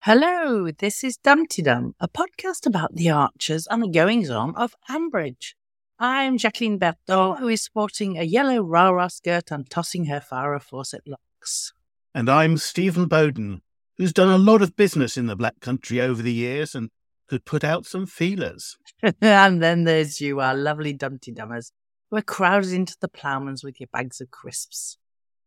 Hello, this is Dumteedum, a podcast about the archers and the goings on of Ambridge. I'm Jacqueline Berthaud, who is sporting a yellow rah-rah skirt and tossing her Farrah Fawcett locks. And I'm Stephen Bowden, who's done a lot of business in the Black Country over the years and could put out some feelers. and then there's you, our lovely Dumteedummers, who are crowded into the ploughmans with your bags of crisps.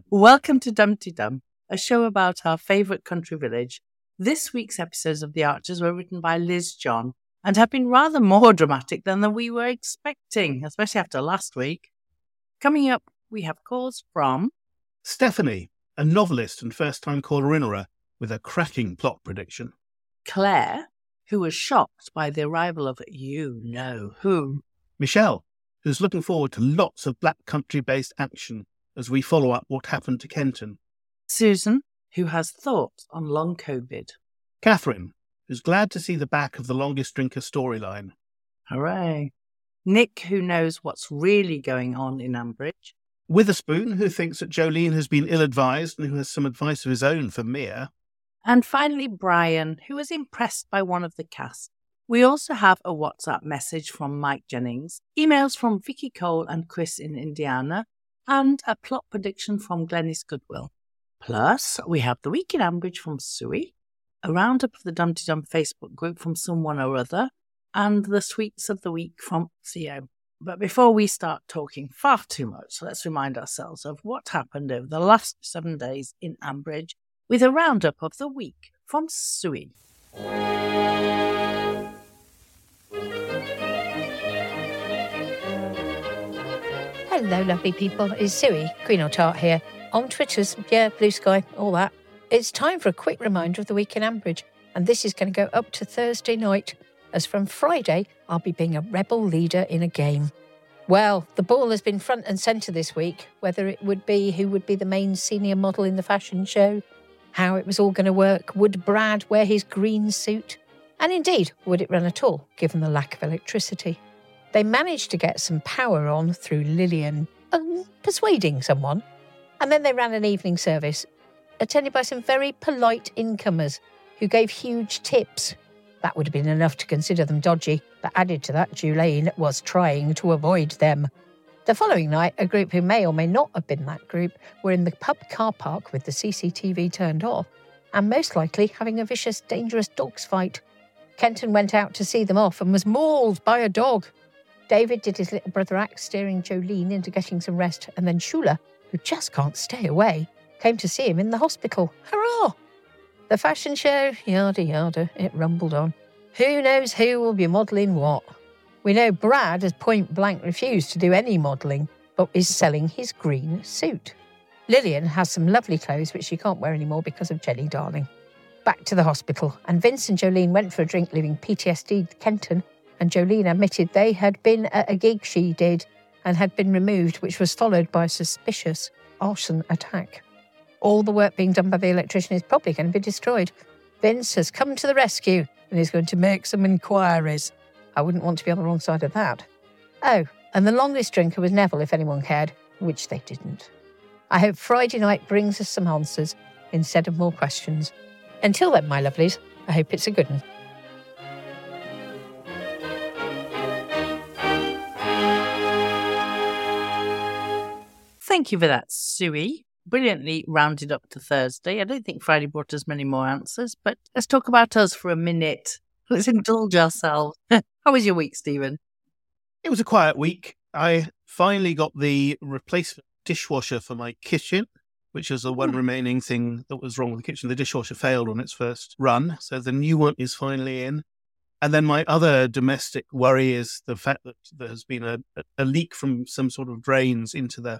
Welcome to Dumteedum, a show about our favourite country village. This week's episodes of The Archers were written by Liz John and have been rather more dramatic than we were expecting, especially after last week. Coming up, we have calls from Stephanie, a novelist and first time caller innerer, with a cracking plot prediction. Claire, who was shocked by the arrival of you know who. Michelle, who's looking forward to lots of Black Country based action as we follow up what happened to Kenton. Susan, who has thoughts on long COVID. Catherine, who's glad to see the back of the longest drinker storyline. Hooray. Nick, who knows what's really going on in Ambridge. Witherspoon, who thinks that Jolene has been ill advised and who has some advice of his own for Mia. And finally, Brian, who was impressed by one of the cast. We also have a WhatsApp message from Mike Jennings, emails from Vicky Cole and Chris in Indiana, and a plot prediction from Glenys Goodwill. Plus, we have the week in Ambridge from Suey, a roundup of the Dumteedum Facebook group from someone or other, and the tweets of the week from Theo. But before we start talking far too much, let's remind ourselves of what happened over the last seven days in Ambridge with a roundup of the week from Suey. Hello, lovely people. It's Suey, Green or Tart here. On Twitter's, yeah, blue sky, all that. It's time for a quick reminder of the week in Ambridge, and this is going to go up to Thursday night, as from Friday, I'll be being a rebel leader in a game. Well, the ball has been front and centre this week, whether it would be who would be the main senior model in the fashion show, how it was all going to work, would Brad wear his green suit, and indeed, would it run at all, given the lack of electricity. They managed to get some power on through Lilian um, persuading someone, and then they ran an evening service attended by some very polite incomers who gave huge tips. That would have been enough to consider them dodgy, but added to that, Jolene was trying to avoid them. The following night, a group who may or may not have been that group were in the pub car park with the CCTV turned off, and most likely having a vicious, dangerous dogs fight. Kenton went out to see them off and was mauled by a dog. David did his little brother act, steering Jolene into getting some rest, and then Shula, who just can't stay away, came to see him in the hospital. Hurrah! The fashion show, yada yada, it rumbled on. Who knows who will be modelling what? We know Brad has point blank refused to do any modelling, but is selling his green suit. Lilian has some lovely clothes which she can't wear anymore because of Jenny Darling. Back to the hospital, and Vince and Jolene went for a drink, leaving PTSD Kenton, and Jolene admitted they had been at a gig she did and had been removed, which was followed by a suspicious arson attack. All the work being done by the electrician is probably going to be destroyed. Vince has come to the rescue and is going to make some inquiries. I wouldn't want to be on the wrong side of that. Oh, and the longest drinker was Neville, if anyone cared, which they didn't. I hope Friday night brings us some answers instead of more questions. Until then, my lovelies, I hope it's a good one. Thank you for that, Suey. Brilliantly rounded up to Thursday. I don't think Friday brought us many more answers, but let's talk about us for a minute. Let's indulge ourselves. How was your week, Stephen? It was a quiet week. I finally got the replacement dishwasher for my kitchen, which is the one Hmm. remaining thing that was wrong with the kitchen. The dishwasher failed on its first run, so the new one is finally in. And then my other domestic worry is the fact that there has been a, a leak from some sort of drains into the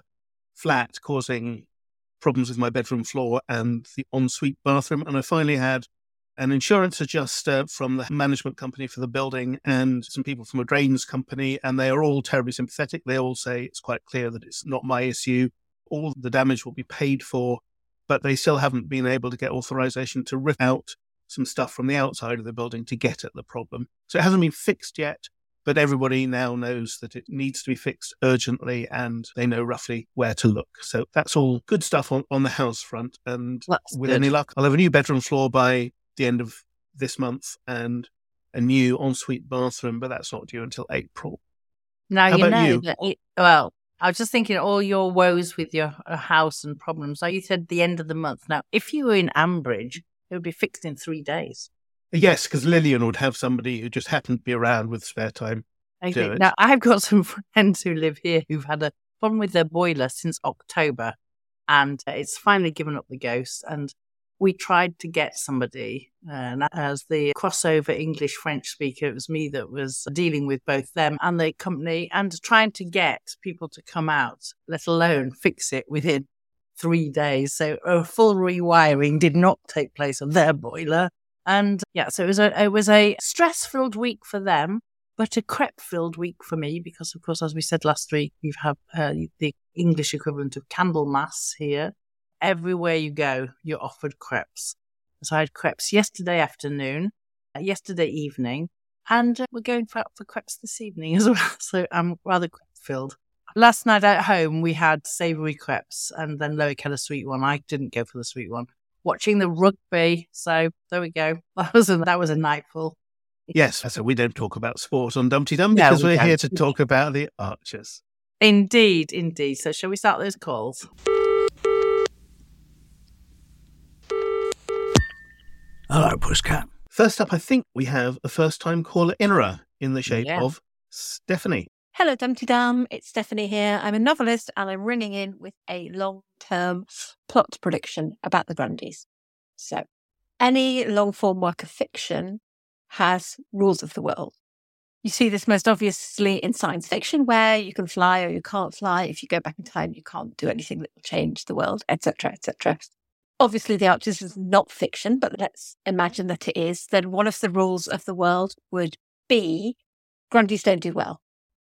flat, causing problems with my bedroom floor and the ensuite bathroom. And I finally had an insurance adjuster from the management company for the building and some people from a drains company, and they are all terribly sympathetic. They all say it's quite clear that it's not my issue. All the damage will be paid for, but they still haven't been able to get authorization to rip out some stuff from the outside of the building to get at the problem. So it hasn't been fixed yet, but everybody now knows that it needs to be fixed urgently and they know roughly where to look. So that's all good stuff on, on the house front. And That's with good. any luck, I'll have a new bedroom floor by the end of this month and a new ensuite bathroom, but that's not due until April. Now How you know you? that it, well, I was just thinking all your woes with your uh, house and problems. So you said the end of the month. Now, if you were in Ambridge, it would be fixed in three days. Yes, because Lilian would have somebody who just happened to be around with spare time. I Do think. it. Now, I've got some friends who live here who've had a problem with their boiler since October, and it's finally given up the ghost. And we tried to get somebody, uh, and as the crossover English French speaker, it was me that was dealing with both them and the company, and trying to get people to come out, let alone fix it within three days. So a full rewiring did not take place on their boiler. And yeah, so it was a it was a stress filled week for them but a crepe filled week for me because, of course, as we said last week, we've had uh, the English equivalent of Candlemas here. Everywhere you go, you're offered crepes. So I had crepes yesterday afternoon, uh, yesterday evening, and uh, we're going for, for crepes this evening as well. So I'm rather crepe filled. Last night at home, we had savoury crepes, and then Loic had a sweet one. I didn't go for the sweet one. Watching the rugby, so there we go. That was a, that was a nightful. Yes, so we don't talk about sport on Dumteedum No, because we we're here don't. to talk about the Archers. Indeed, indeed. So, shall we start those calls? Hello, Pusscat. First up, I think we have a first time caller, Inra, in the shape Yeah. of Stephanie. Hello, Dumteedum. It's Stephanie here. I'm a novelist and I'm ringing in with a long term plot prediction about the Grundys. So, any long form work of fiction has rules of the world. You see this most obviously in science fiction, where you can fly or you can't fly. If you go back in time, you can't do anything that will change the world, etc., etc. Obviously, The Archers is not fiction, but let's imagine that it is. Then one of the rules of the world would be Grundys don't do well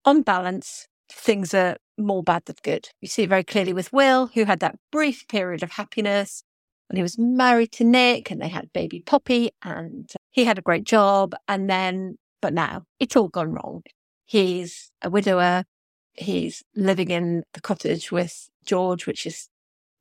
on balance, things are more bad than good. You see it very clearly with Will, who had that brief period of happiness when he was married to Nick and they had baby Poppy and he had a great job. And then, but now it's all gone wrong. He's a widower. He's living in the cottage with George, which is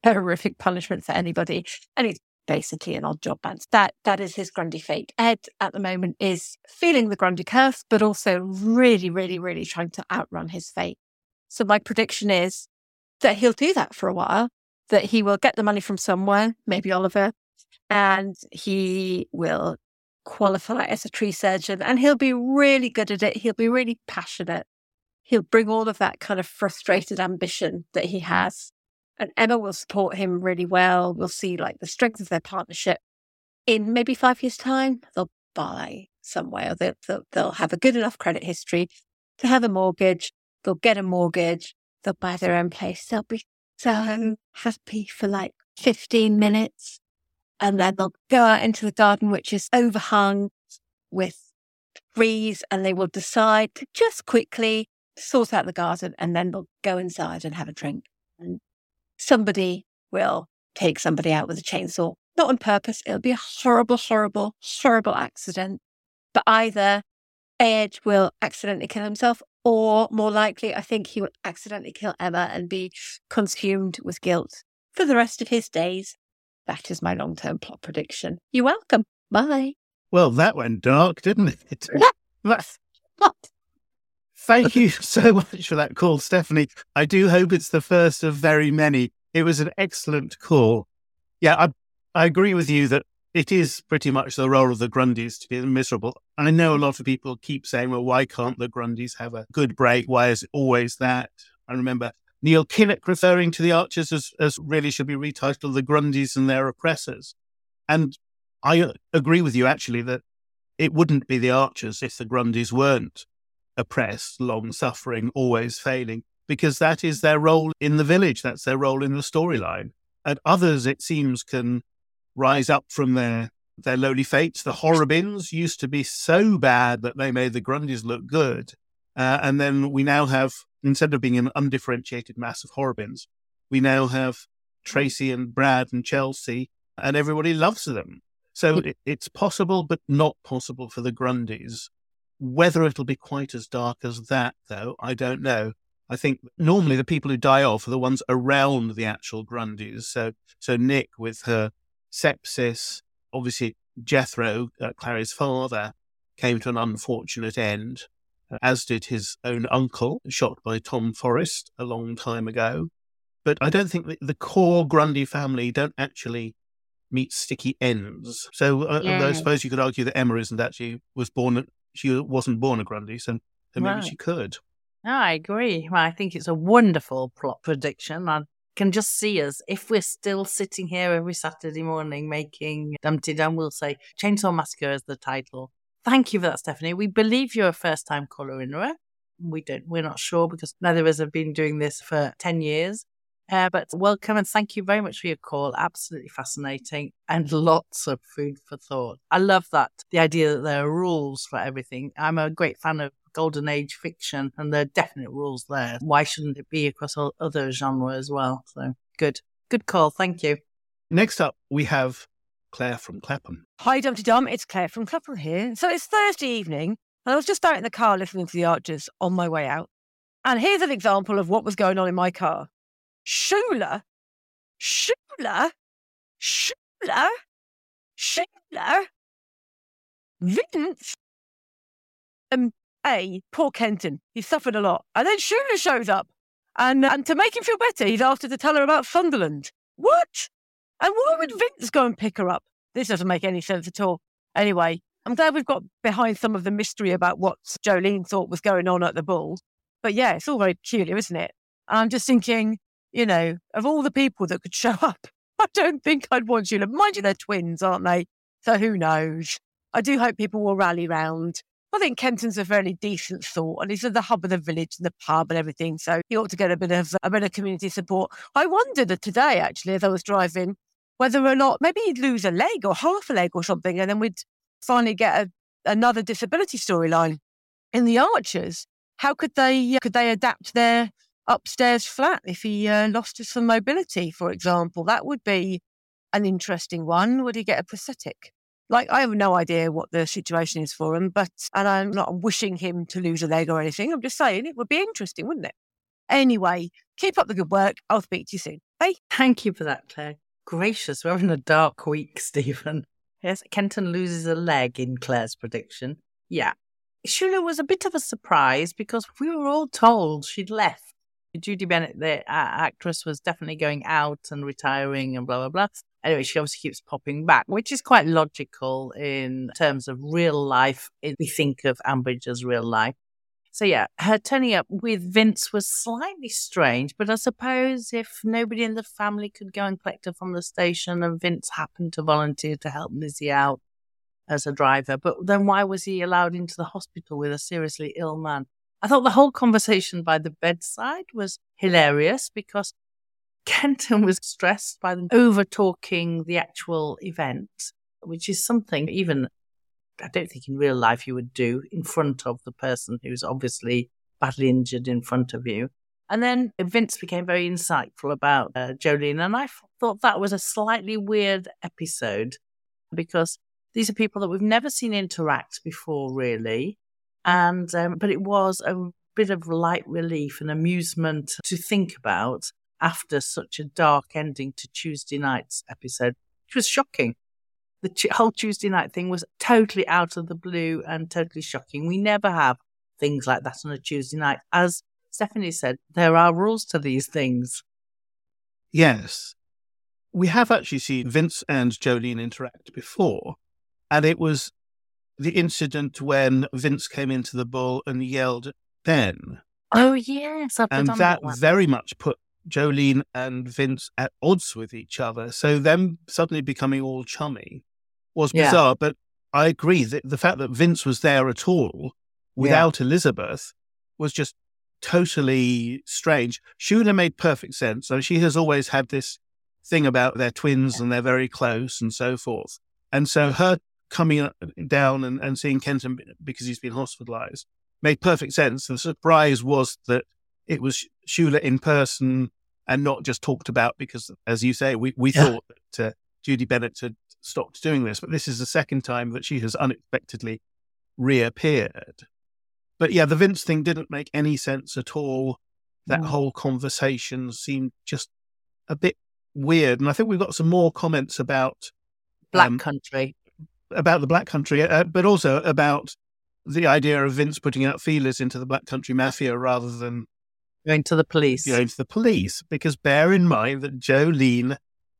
a horrific punishment for anybody. And he's basically an odd job man. That that is his Grundy fate. Ed at the moment is feeling the Grundy curse, but also really, really, really trying to outrun his fate. So my prediction is that he'll do that for a while, that he will get the money from somewhere, maybe Oliver, and he will qualify as a tree surgeon and he'll be really good at it. He'll be really passionate. He'll bring all of that kind of frustrated ambition that he has and Emma will support him really well. We'll see like the strength of their partnership. In maybe five years' time, they'll buy somewhere. They'll, they'll, they'll have a good enough credit history to have a mortgage. They'll get a mortgage. They'll buy their own place. They'll be so happy for like 15 minutes. And then they'll go out into the garden, which is overhung with trees, and they will decide to just quickly sort out the garden and then they'll go inside and have a drink. And somebody will take somebody out with a chainsaw. Not on purpose. It'll be a horrible, horrible, horrible accident. But either Ed will accidentally kill himself, or more likely, I think he will accidentally kill Emma and be consumed with guilt for the rest of his days. That is my long term plot prediction. You're welcome. Bye. Well, that went dark, didn't it? What? What? Thank you so much for that call, Stephanie. I do hope it's the first of very many. It was an excellent call. Yeah, I, I agree with you that it is pretty much the role of the Grundys to be miserable. And I know a lot of people keep saying, well, why can't the Grundys have a good break? Why is it always that? I remember Neil Kinnock referring to the Archers as, as really should be retitled The Grundys and Their Oppressors. And I uh, agree with you, actually, that it wouldn't be the Archers if the Grundys weren't oppressed, long suffering, always failing, because that is their role in the village. That's their role in the storyline. And others, it seems, can rise up from their their lowly fates. The Horrobins used to be so bad that they made the Grundys look good. Uh, and then we now have, instead of being an undifferentiated mass of Horrobins, we now have Tracy and Brad and Chelsea, and everybody loves them. So it, it's possible, but not possible for the Grundys. Whether it'll be quite as dark as that, though, I don't know. I think normally the people who die off are the ones around the actual Grundys. So, so Nick with her sepsis, obviously Jethro, uh, Clarrie's father, came to an unfortunate end, as did his own uncle, shot by Tom Forrest a long time ago. But I don't think that the core Grundy family don't actually meet sticky ends. So uh, Yeah. I suppose you could argue that Emma isn't actually was born. She wasn't born a Grundy, so, so maybe Right. she could. No, I agree. Well, I think it's a wonderful plot prediction. I can just see us if we're still sitting here every Saturday morning making Dumteedum. We'll say Chainsaw Massacre as the title. Thank you for that, Stephanie. We believe you're a first-time caller in a We don't. We're not sure because neither of us have been doing this for ten years. Uh, but welcome and thank you very much for your call. Absolutely fascinating and lots of food for thought. I love that the idea that there are rules for everything. I'm a great fan of golden age fiction and there are definite rules there. Why shouldn't it be across all other genres as well? So good, good call. Thank you. Next up, we have Claire from Clapham. Hi, Dumteedum. It's Claire from Clapham here. So it's Thursday evening, and I was just out in the car listening to the Archers on my way out. And here's an example of what was going on in my car. Shula, Shula, Shula, Shula, Vince. Um, A, poor Kenton. He suffered a lot. And then Shula shows up. And, and to make him feel better, he's asked her to tell her about Sunderland. What? And why would Vince go and pick her up? This doesn't make any sense at all. Anyway, I'm glad we've got behind some of the mystery about what Jolene thought was going on at the ball. But yeah, it's all very peculiar, isn't it? And I'm just thinking, you know, of all the people that could show up, I don't think I'd want you to. Mind you, they're twins, aren't they? So who knows? I do hope people will rally round. I think Kenton's a fairly decent thought, and he's at the hub of the village and the pub and everything, so he ought to get a bit of a bit of community support. I wondered today, actually, as I was driving, whether or not maybe he'd lose a leg or half a leg or something, and then we'd finally get a, another disability storyline. In the Archers, how could they could they adapt their upstairs flat if he uh, lost some mobility, for example? That would be an interesting one. Would he get a prosthetic? Like I have no idea what the situation is for him, but and I'm not wishing him to lose a leg or anything. I'm just saying it would be interesting, wouldn't it? Anyway, keep up the good work. I'll speak to you soon. Bye. Thank you for that, Claire. Gracious, we're having a dark week, Stephen. Yes, Kenton loses a leg in Claire's prediction. Yeah. Shula was a bit of a surprise because we were all told she'd left. Judy Bennett, the uh, actress, was definitely going out and retiring and blah, blah, blah. Anyway, she obviously keeps popping back, which is quite logical in terms of real life. We think of Ambridge as real life. So yeah, her turning up with Vince was slightly strange, but I suppose if nobody in the family could go and collect her from the station and Vince happened to volunteer to help Lizzie out as a driver, but then why was he allowed into the hospital with a seriously ill man? I thought the whole conversation by the bedside was hilarious because Kenton was stressed by over talking the actual event, which is something even I don't think in real life you would do in front of the person who's obviously badly injured in front of you. And then Vince became very insightful about uh, Jolene, and I thought that was a slightly weird episode because these are people that we've never seen interact before, really. And um, but it was a bit of light relief and amusement to think about after such a dark ending to Tuesday night's episode, which was shocking. The whole Tuesday night thing was totally out of the blue and totally shocking. We never have things like that on a Tuesday night. As Stephanie said, there are rules to these things. Yes. We have actually seen Vince and Jolene interact before, and it was the incident when Vince came into the bull and yelled then. Oh, yes. I've and that one. very much put Jolene and Vince at odds with each other. So them suddenly becoming all chummy was Yeah. bizarre. But I agree that the fact that Vince was there at all without Elizabeth was just totally strange. Shula made perfect sense. So she has always had this thing about their twins and they're very close and so forth. And so her coming down and, and seeing Kenton because he's been hospitalized made perfect sense. The surprise was that it was Shula in person and not just talked about because, as you say, we, we Yeah. thought that uh, Judy Bennett had stopped doing this, but this is the second time that she has unexpectedly reappeared. But yeah, the Vince thing didn't make any sense at all. That No. whole conversation seemed just a bit weird. And I think we've got some more comments about Black um, Country. About the Black Country, uh, but also about the idea of Vince putting out feelers into the Black Country Mafia rather than Going to the police. going to the police. Because bear in mind that Jolene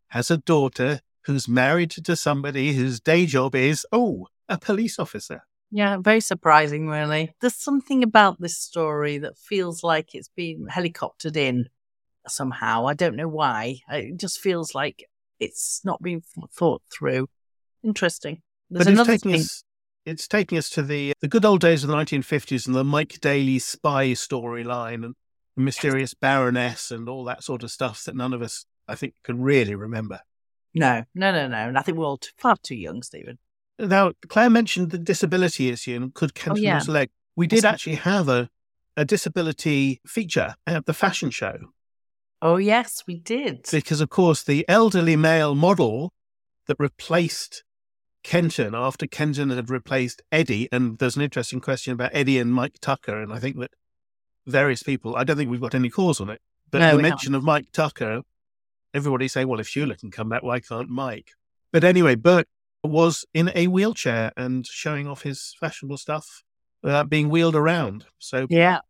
has a daughter who's married to somebody whose day job is, oh, a police officer. Yeah, very surprising, really. There's something about this story that feels like it's been helicoptered in somehow. I don't know why. It just feels like it's not been thought through. Interesting. There's but it's taking thing. us. It's taking us to the the good old days of the 1950s and the Mike Daly spy storyline and the mysterious Baroness and all that sort of stuff that none of us, I think, can really remember. No, no, no, no. And I think we're all too, far too young, Stephen. Now, Claire mentioned the disability issue and could oh, Kenton yeah. lose leg. We did actually have a, a disability feature at the fashion show Oh, yes, we did. because, of course, the elderly male model that replaced Kenton after Kenton had replaced Eddie, and there's an interesting question about Eddie and Mike Tucker, and I think that various people, I don't think we've got any calls on it, but No, the mention of Mike Tucker, everybody say, well, if Shula can come back, why can't Mike? But anyway, Burke was in a wheelchair and showing off his fashionable stuff without being wheeled around. So Yeah.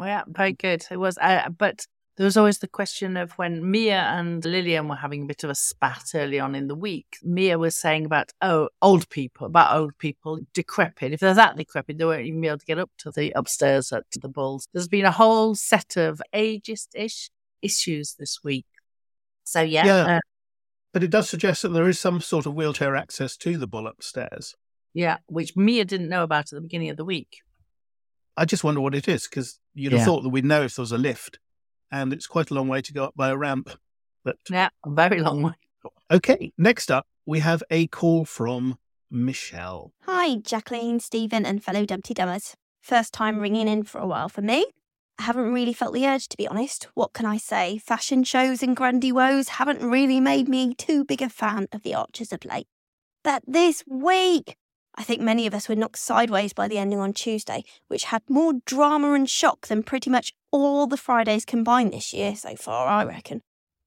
Yeah, very good. It was, uh, but there was always the question of when Mia and Lilian were having a bit of a spat early on in the week. Mia was saying about, oh, old people, about old people, decrepit. If they're that decrepit, they won't even be able to get up to the upstairs at the Bulls. There's been a whole set of ageist ish issues this week. So, yeah. Yeah. uh, But it does suggest that there is some sort of wheelchair access to the bull upstairs. yeah, which Mia didn't know about at the beginning of the week. I just wonder what it is because you'd have thought that we'd know if there was a lift, and it's quite a long way to go up by a ramp. But Yeah, a very long way. okay, next up we have a call from Michelle. Hi, Jacqueline, Stephen, and fellow Dumteedummers. First time ringing in for a while for me. I haven't really felt the urge, to be honest. What can I say? Fashion shows and Grundy woes haven't really made me too big a fan of the Archers of late. But this week, I think many of us were knocked sideways by the ending on Tuesday, which had more drama and shock than pretty much all the Fridays combined this year so far, I reckon.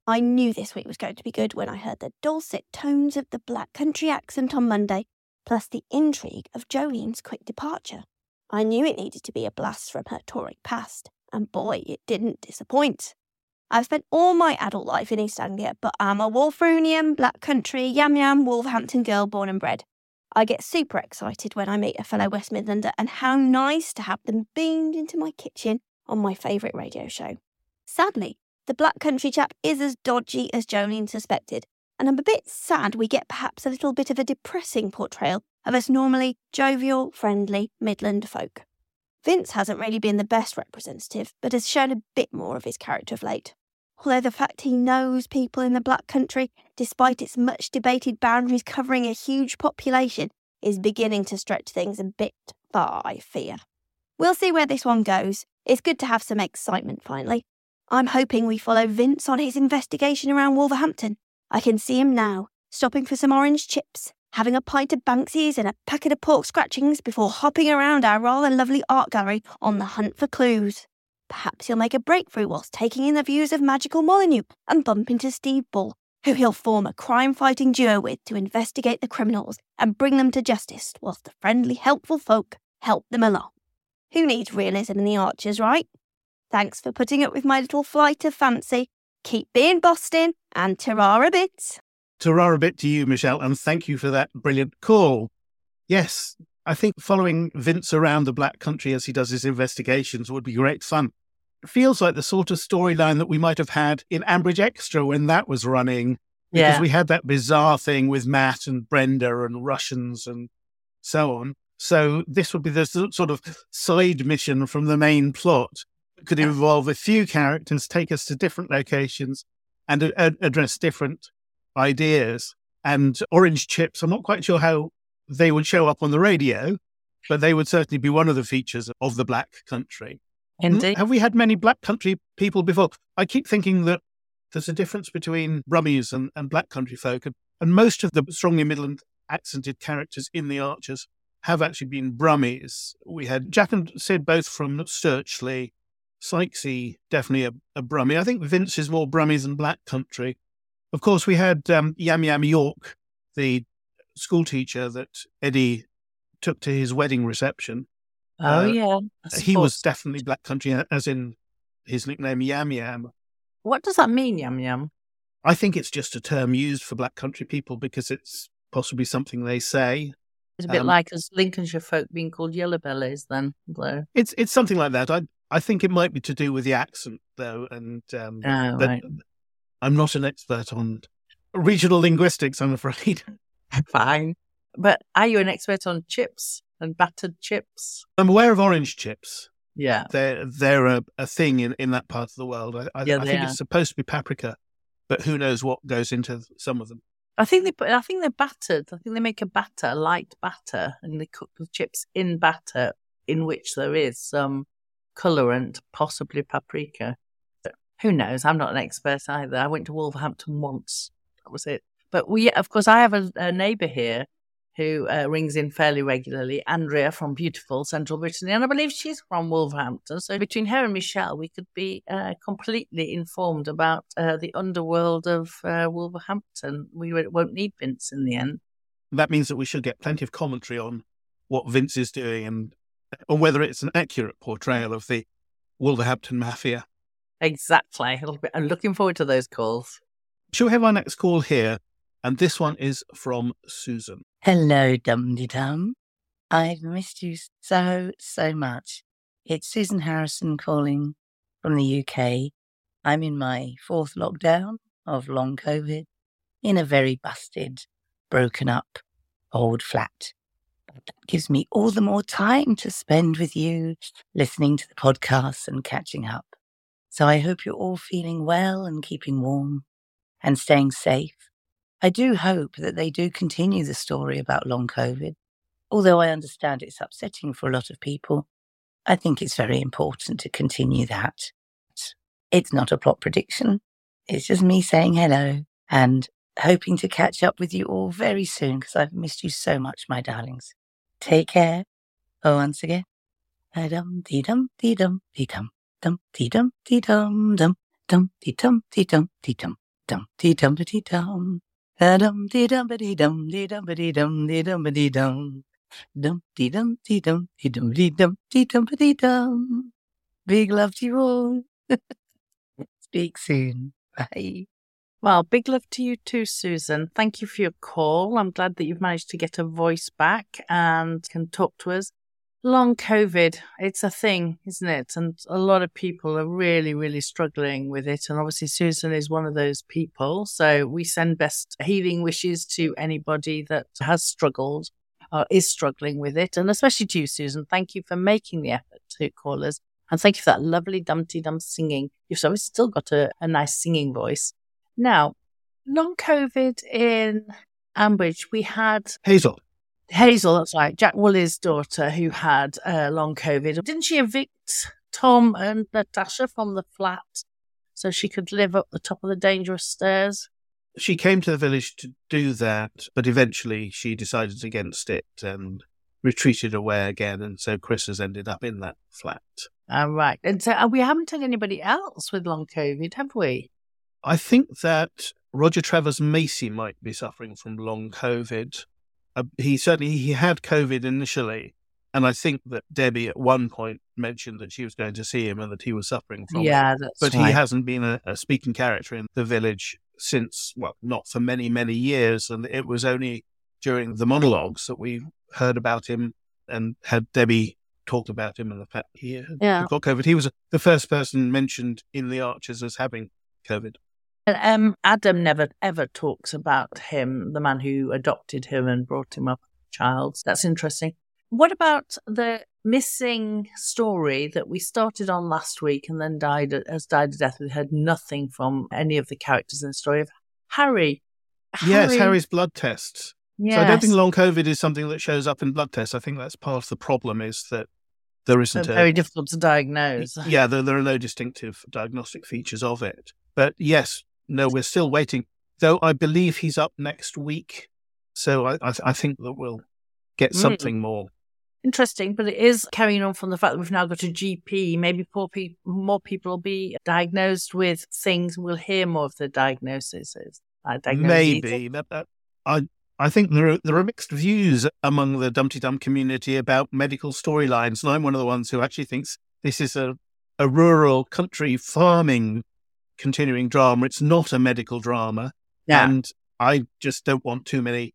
I knew this week was going to be good when I heard the dulcet tones of the Black Country accent on Monday plus the intrigue of Jolene's quick departure. I knew it needed to be a blast from her Tory past, and boy, it didn't disappoint. I've spent all my adult life in East Anglia, but I'm a Wulfrunian, Black Country, Yam Yam, Wolverhampton girl born and bred. I get super excited when I meet a fellow West Midlander, and how nice to have them beamed into my kitchen on my favourite radio show. Sadly, the Black Country chap is as dodgy as Jolene suspected, and I'm a bit sad we get perhaps a little bit of a depressing portrayal of us normally jovial, friendly Midland folk. Vince hasn't really been the best representative, but has shown a bit more of his character of late. Although the fact he knows people in the Black Country, despite its much debated boundaries covering a huge population, is beginning to stretch things a bit far, I fear. We'll see where this one goes. It's good to have some excitement finally. I'm hoping we follow Vince on his investigation around Wolverhampton. I can see him now, stopping for some orange chips, having a pint of Banks's and a packet of pork scratchings before hopping around our rather lovely art gallery on the hunt for clues. Perhaps he'll make a breakthrough whilst taking in the views of magical Molineux and bump into Steve Bull, who he'll form a crime fighting duo with to investigate the criminals and bring them to justice whilst the friendly, helpful folk help them along. Who needs realism in the archers, right? Thanks for putting up with my little flight of fancy. Keep being Boston and ta-ra a bit. Ta-ra bit to you, Michelle, and thank you for that brilliant call. Yes, I think following Vince around the Black Country as he does his investigations would be great fun. It feels like the sort of storyline that we might have had in Ambridge Extra when that was running, because Yeah. we had that bizarre thing with Matt and Brenda and Russians and so on. So this would be the sort of side mission from the main plot. It could involve a few characters, take us to different locations, and a- a- address different ideas. And Orange Chips, I'm not quite sure how they would show up on the radio, but they would certainly be one of the features of the Black Country. Indeed. Have we had many Black Country people before? I keep thinking that there's a difference between Brummies and, and Black Country folk, and, and most of the strongly Midland accented characters in the Archers have actually been Brummies. We had Jack and Sid both from Stirchley, Sykesy definitely a, a Brummie. I think Vince is more Brummies than Black Country. Of course, we had um, Yam Yam York, the school teacher that Eddie took to his wedding reception. Oh, Uh, yeah. He was definitely Black Country, as in his nickname Yam Yam. What does that mean, Yum Yum? I think it's just a term used for Black Country people because it's possibly something they say. It's a bit Um, like us Lincolnshire folk being called yellow bellies, then. Though. It's it's something like that. I I think it might be to do with the accent though, and um, Oh, right. I'm not an expert on regional linguistics. I'm afraid. Fine. But are you an expert on chips and battered chips? I'm aware of orange chips. Yeah. They're they're a, a thing in, in that part of the world. I, I, Yeah, I think are. it's supposed to be paprika, but who knows what goes into some of them. I think they put. I think they're battered. I think they make a batter, a light batter, and they cook the chips in batter in which there is some colorant, possibly paprika. Who knows? I'm not an expert either. I went to Wolverhampton once. That was it. But we, of course, I have a, a neighbour here who uh, rings in fairly regularly, Andrea from beautiful Central Brittany, and I believe she's from Wolverhampton. So between her and Michelle, we could be uh, completely informed about uh, the underworld of uh, Wolverhampton. We won't need Vince in the end. That means that we should get plenty of commentary on what Vince is doing and on whether it's an accurate portrayal of the Wolverhampton Mafia. Exactly. I'm looking forward to those calls. Shall we have our next call here? And this one is from Susan. Hello, Dum Dum. I've missed you so, so much. It's Susan Harrison calling from the UK. I'm in my fourth lockdown of long COVID in a very busted, broken up old flat. But that gives me all the more time to spend with you, listening to the podcasts and catching up. So I hope you're all feeling well and keeping warm and staying safe. I do hope that they do continue the story about long COVID. Although I understand it's upsetting for a lot of people, I think it's very important to continue that. It's not a plot prediction. It's just me saying hello and hoping to catch up with you all very soon because I've missed you so much, my darlings. Take care. Oh, once again. Dum dee dum dee dum dee dum dum dee dum dee dum dum dum dee dum dee dum dee dum dum dee dum dee dum dum dee dum dee dum dee dum dee dum dee dum dee dum dum dee dum dee dum dee dum dee dum dee dum dee dum. Big love to you all. Speak soon. Bye. Well, big love to you too, Susan. Thank you for your call. I'm glad that you've managed to get a voice back and can talk to us. Long COVID, it's a thing, isn't it? And a lot of people are really, really struggling with it. And obviously, Susan is one of those people. So we send best healing wishes to anybody that has struggled or is struggling with it. And especially to you, Susan. Thank you for making the effort to call us. And thank you for that lovely Dumteedum singing. You've still got a, a nice singing voice. Now, long COVID in Ambridge, we had Hazel. Hazel, that's right, Jack Woolley's daughter who had uh, long COVID. Didn't she evict Tom and Natasha from the flat so she could live up the top of the dangerous stairs? she came to the village to do that, but eventually she decided against it and retreated away again. And so Chris has ended up in that flat. All right. And so uh, we haven't had anybody else with long COVID, have we? I think that Roger Travers Macy might be suffering from long COVID. Uh, he certainly he had COVID initially, and I think that Debbie at one point mentioned that she was going to see him and that he was suffering from Yeah, it. that's but right. he hasn't been a, a speaking character in the village since well, not for many many years, and it was only during the monologues that we heard about him and had Debbie talked about him and the fact he had Yeah. got COVID. He was the first person mentioned in the Archers as having COVID. Um, Adam never ever talks about him, the man who adopted him and brought him up as a child. That's interesting. What about the missing story that we started on last week and then died has died a death? We heard nothing from any of the characters in the story of Harry. Yes, Harry's blood tests. So I don't think long COVID is something that shows up in blood tests. I think that's part of the problem is that there isn't So a very difficult to diagnose. yeah, there, there are no distinctive diagnostic features of it. But yes, no, we're still waiting. Though I believe he's up next week, so I I, I think that we'll get Mm. something more. Interesting, but it is carrying on from the fact that we've now got a GP. Maybe poor pe- more people will be diagnosed with things. We'll hear more of the diagnoses. Uh. Maybe I I think there are there are mixed views among the Dumteedum community about medical storylines, and I'm one of the ones who actually thinks this is a a rural country farming continuing drama. It's not a medical drama, Yeah. and I just don't want too many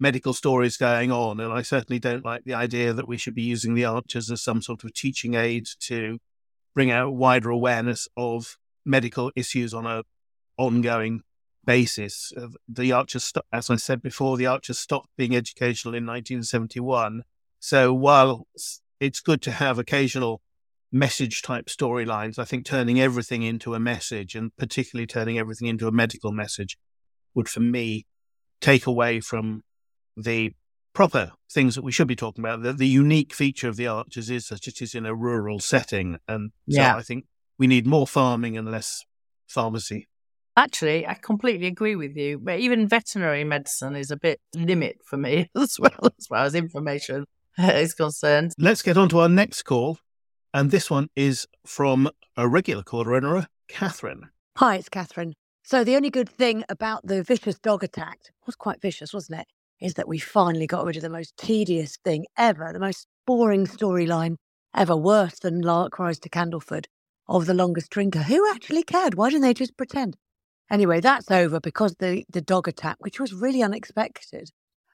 medical stories going on, and I certainly don't like the idea that we should be using the archers as some sort of teaching aid to bring out wider awareness of medical issues on a ongoing basis. Uh, The archers, sto- as I said before, the archers stopped being educational in 1971. So while it's good to have occasional message type storylines, I think turning everything into a message and particularly turning everything into a medical message would, for me, take away from the proper things that we should be talking about. The, the unique feature of the archers is that it is in a rural setting. And so Yeah. I think we need more farming and less pharmacy. Actually, I completely agree with you. But even veterinary medicine is a bit limit for me as well, as far as information uh, is concerned. Let's get on to our next call. And this one is from a regular caller owner, Catherine. Hi, it's Catherine. So the only good thing about the vicious dog attack was quite vicious, wasn't it? Is that we finally got rid of the most tedious thing ever, the most boring storyline ever, worse than Lark Rise to Candleford of the longest drinker. Who actually cared? Why didn't they just pretend? Anyway, that's over because the, the dog attack, which was really unexpected,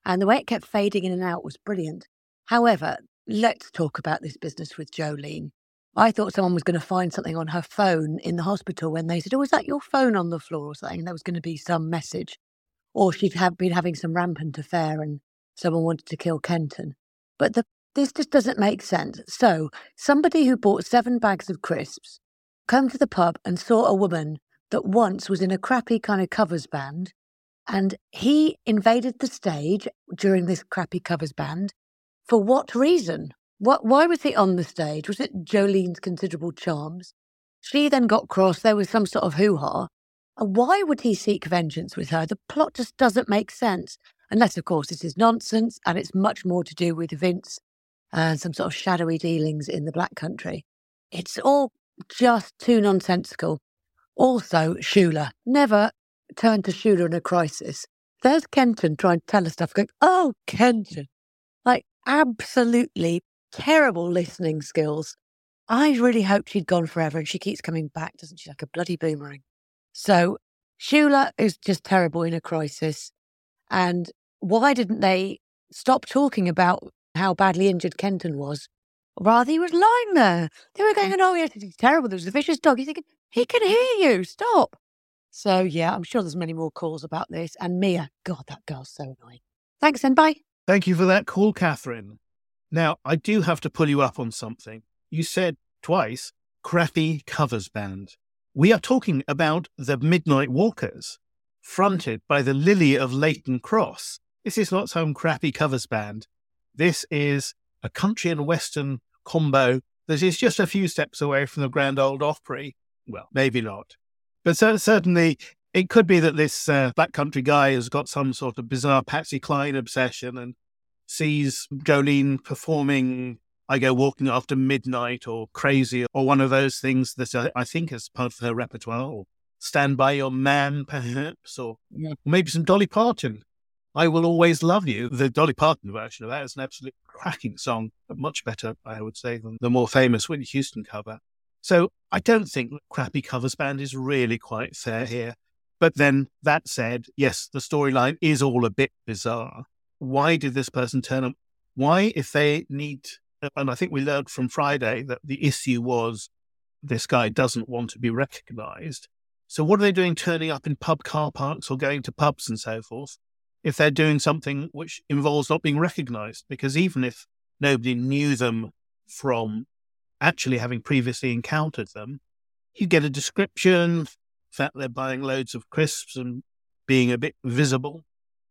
and the way it kept fading in and out was brilliant. However, let's talk about this business with Jolene. I thought someone was going to find something on her phone in the hospital when they said, Oh, is that your phone on the floor or something? And there was going to be some message. Or she'd have been having some rampant affair and someone wanted to kill Kenton. But the, this just doesn't make sense. So, somebody who bought seven bags of crisps come to the pub and saw a woman that once was in a crappy kind of covers band, and he invaded the stage during this crappy covers band. For what reason? What? Why was he on the stage? Was it Jolene's considerable charms? She then got cross. There was some sort of hoo ha. Why would he seek vengeance with her? The plot just doesn't make sense. Unless, of course, this is nonsense and it's much more to do with Vince and some sort of shadowy dealings in the Black Country. It's all just too nonsensical. Also, Shula. Never turn to Shula in a crisis. There's Kenton trying to tell her stuff, going, Oh, Kenton. Absolutely terrible listening skills. I really hoped she'd gone forever and she keeps coming back, doesn't she? Like a bloody boomerang. So, Shula is just terrible in a crisis. And why didn't they stop talking about how badly injured Kenton was? Rather, he was lying there. They were mm. going, Oh, yes, he's terrible. There's a vicious dog. He's thinking, He can hear you. Stop. So, yeah, I'm sure there's many more calls about this. And Mia, God, that girl's so annoying. Thanks, and bye. Thank you for that call, Catherine. Now, I do have to pull you up on something. You said twice, crappy covers band. We are talking about the Midnight Walkers, fronted by the Lily of Layton Cross. This is not some crappy covers band. This is a country and western combo that is just a few steps away from the Grand Ole Opry. Well, maybe not. But certainly It could be that this uh, black country guy has got some sort of bizarre Patsy Cline obsession and sees Jolene performing I Go Walking After Midnight or Crazy or one of those things that I, I think is part of her repertoire or Stand By Your Man, perhaps, or maybe some Dolly Parton. I Will Always Love You. The Dolly Parton version of that is an absolute cracking song, much better, I would say, than the more famous Whitney Houston cover. So I don't think Crappy Covers Band is really quite fair here. But then that said, yes, the storyline is all a bit bizarre. Why did this person turn up? Why, if they need, and I think we learned from Friday that the issue was this guy doesn't want to be recognized. So what are they doing turning up in pub car parks or going to pubs and so forth if they're doing something which involves not being recognized? Because even if nobody knew them from actually having previously encountered them, you get a description, fact they're buying loads of crisps and being a bit visible.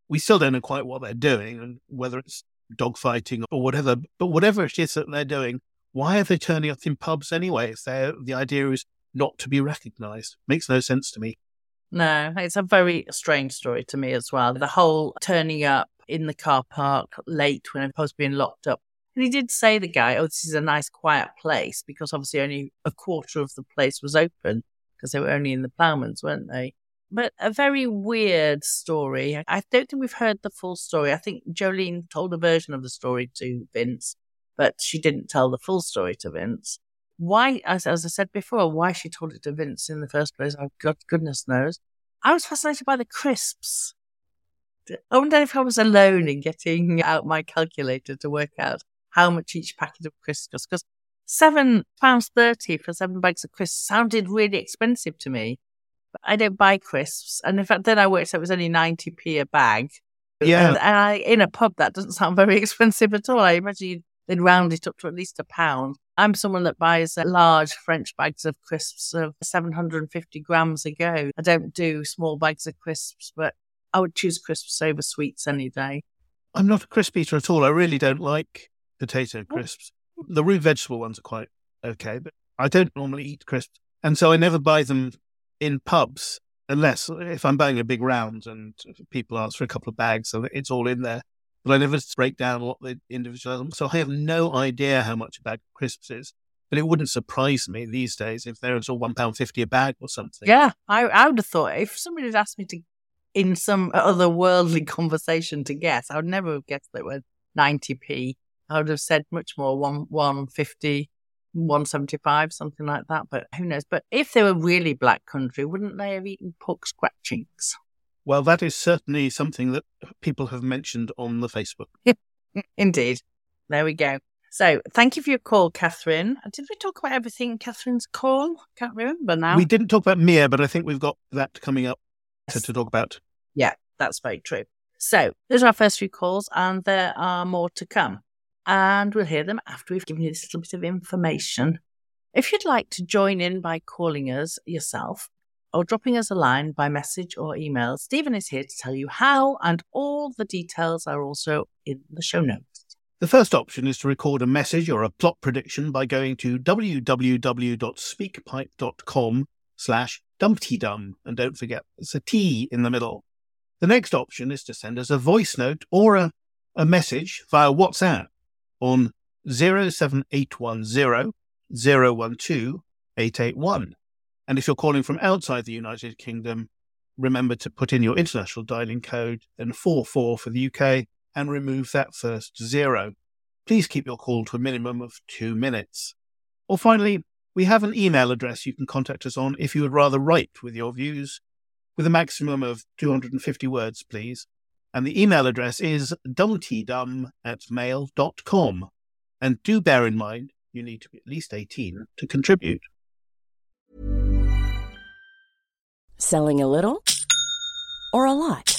We still don't know quite what they're doing and whether it's dogfighting or whatever, but whatever it is that they're doing, why are they turning up in pubs anyway? If the idea is not to be recognized, makes no sense to me. No, it's a very strange story to me as well. The whole turning up in the car park late when I'm supposed to be locked up. And he did say the guy, oh, this is a nice quiet place because obviously only a quarter of the place was open because they were only in the Ploughmans, weren't they? But a very weird story. I don't think we've heard the full story. I think Jolene told a version of the story to Vince, but she didn't tell the full story to Vince. Why, as, as I said before, why she told it to Vince in the first place, oh, God, goodness knows. I was fascinated by the crisps. I wonder if I was alone in getting out my calculator to work out how much each packet of crisps cost. Because seven pounds thirty for seven bags of crisps sounded really expensive to me. But I don't buy crisps, and in fact, then I worked out it was only ninety p a bag. Yeah, and, and I, in a pub that doesn't sound very expensive at all. I imagine they'd round it up to at least a pound. I'm someone that buys uh, large French bags of crisps of 750 grams a go. I don't do small bags of crisps, but I would choose crisps over sweets any day. I'm not a crisp eater at all. I really don't like potato Oh. crisps. The root vegetable ones are quite okay, but I don't normally eat crisps. And so I never buy them in pubs unless if I'm buying a big round and people ask for a couple of bags, so it's all in there. But I never break down what the individual. So I have no idea how much a bag of crisps is. But it wouldn't surprise me these days if they're sort of one pound fifty a bag or something. Yeah, I, I would have thought if somebody had asked me to, in some otherworldly conversation, to guess, I would never have guessed it was 90p. I would have said much more, one 150, 175, something like that. But who knows? But if they were really black country, wouldn't they have eaten pork scratchings? Well, that is certainly something that people have mentioned on the Facebook. Indeed. There we go. So thank you for your call, Catherine. Uh, did we talk about everything in Catherine's call? Can't remember now. We didn't talk about Mia, but I think we've got that coming up to, to talk about. Yeah, that's very true. So those are our first few calls, and there are more to come. And we'll hear them after we've given you this little bit of information. If you'd like to join in by calling us yourself or dropping us a line by message or email, Stephen is here to tell you how, and all the details are also in the show notes. The first option is to record a message or a plot prediction by going to www.speakpipe.com slash dumteedum. And don't forget, it's a T in the middle. The next option is to send us a voice note or a, a message via WhatsApp on 07810 012 881. And if you're calling from outside the United Kingdom, remember to put in your international dialing code, then 44 for the UK, and remove that first zero. Please keep your call to a minimum of two minutes. Or finally, we have an email address you can contact us on if you would rather write with your views, with a maximum of 250 words, please. And the email address is dumteedum at mail.com. And do bear in mind, you need to be at least 18 to contribute. Selling a little or a lot?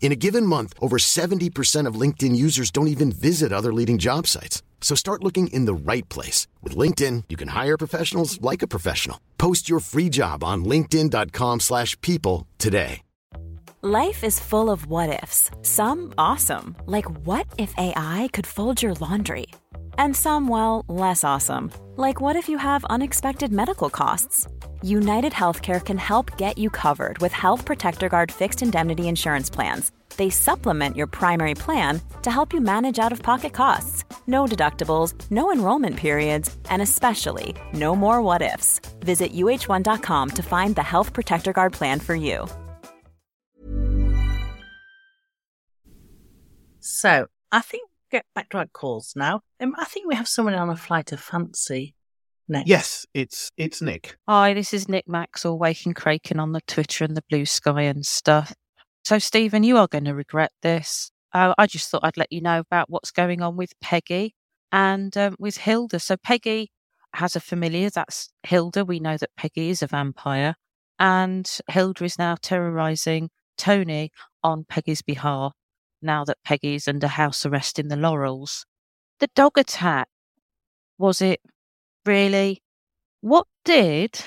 In a given month, over 70% of LinkedIn users don't even visit other leading job sites. So start looking in the right place. With LinkedIn, you can hire professionals like a professional. Post your free job on linkedin.com slash people today. Life is full of what-ifs. Some awesome, like what if AI could fold your laundry? And some, well, less awesome, like what if you have unexpected medical costs? United Healthcare can help get you covered with Health Protector Guard fixed indemnity insurance plans. They supplement your primary plan to help you manage out of pocket costs. No deductibles, no enrollment periods, and especially no more what ifs. Visit uh1.com to find the Health Protector Guard plan for you. So I think get back to our calls now. Um, I think we have someone on a flight of fancy next. Yes, it's it's Nic. Hi, this is Nic Maxwell, waking Kraken on the Twitter and the blue sky and stuff. So, Stephen, you are going to regret this. Uh, I just thought I'd let you know about what's going on with Peggy and um, with Hilda. So, Peggy has a familiar, that's Hilda. We know that Peggy is a vampire, and Hilda is now terrorizing Tony on Peggy's behalf now that Peggy's under house arrest in the Laurels. The dog attack, was it really? What did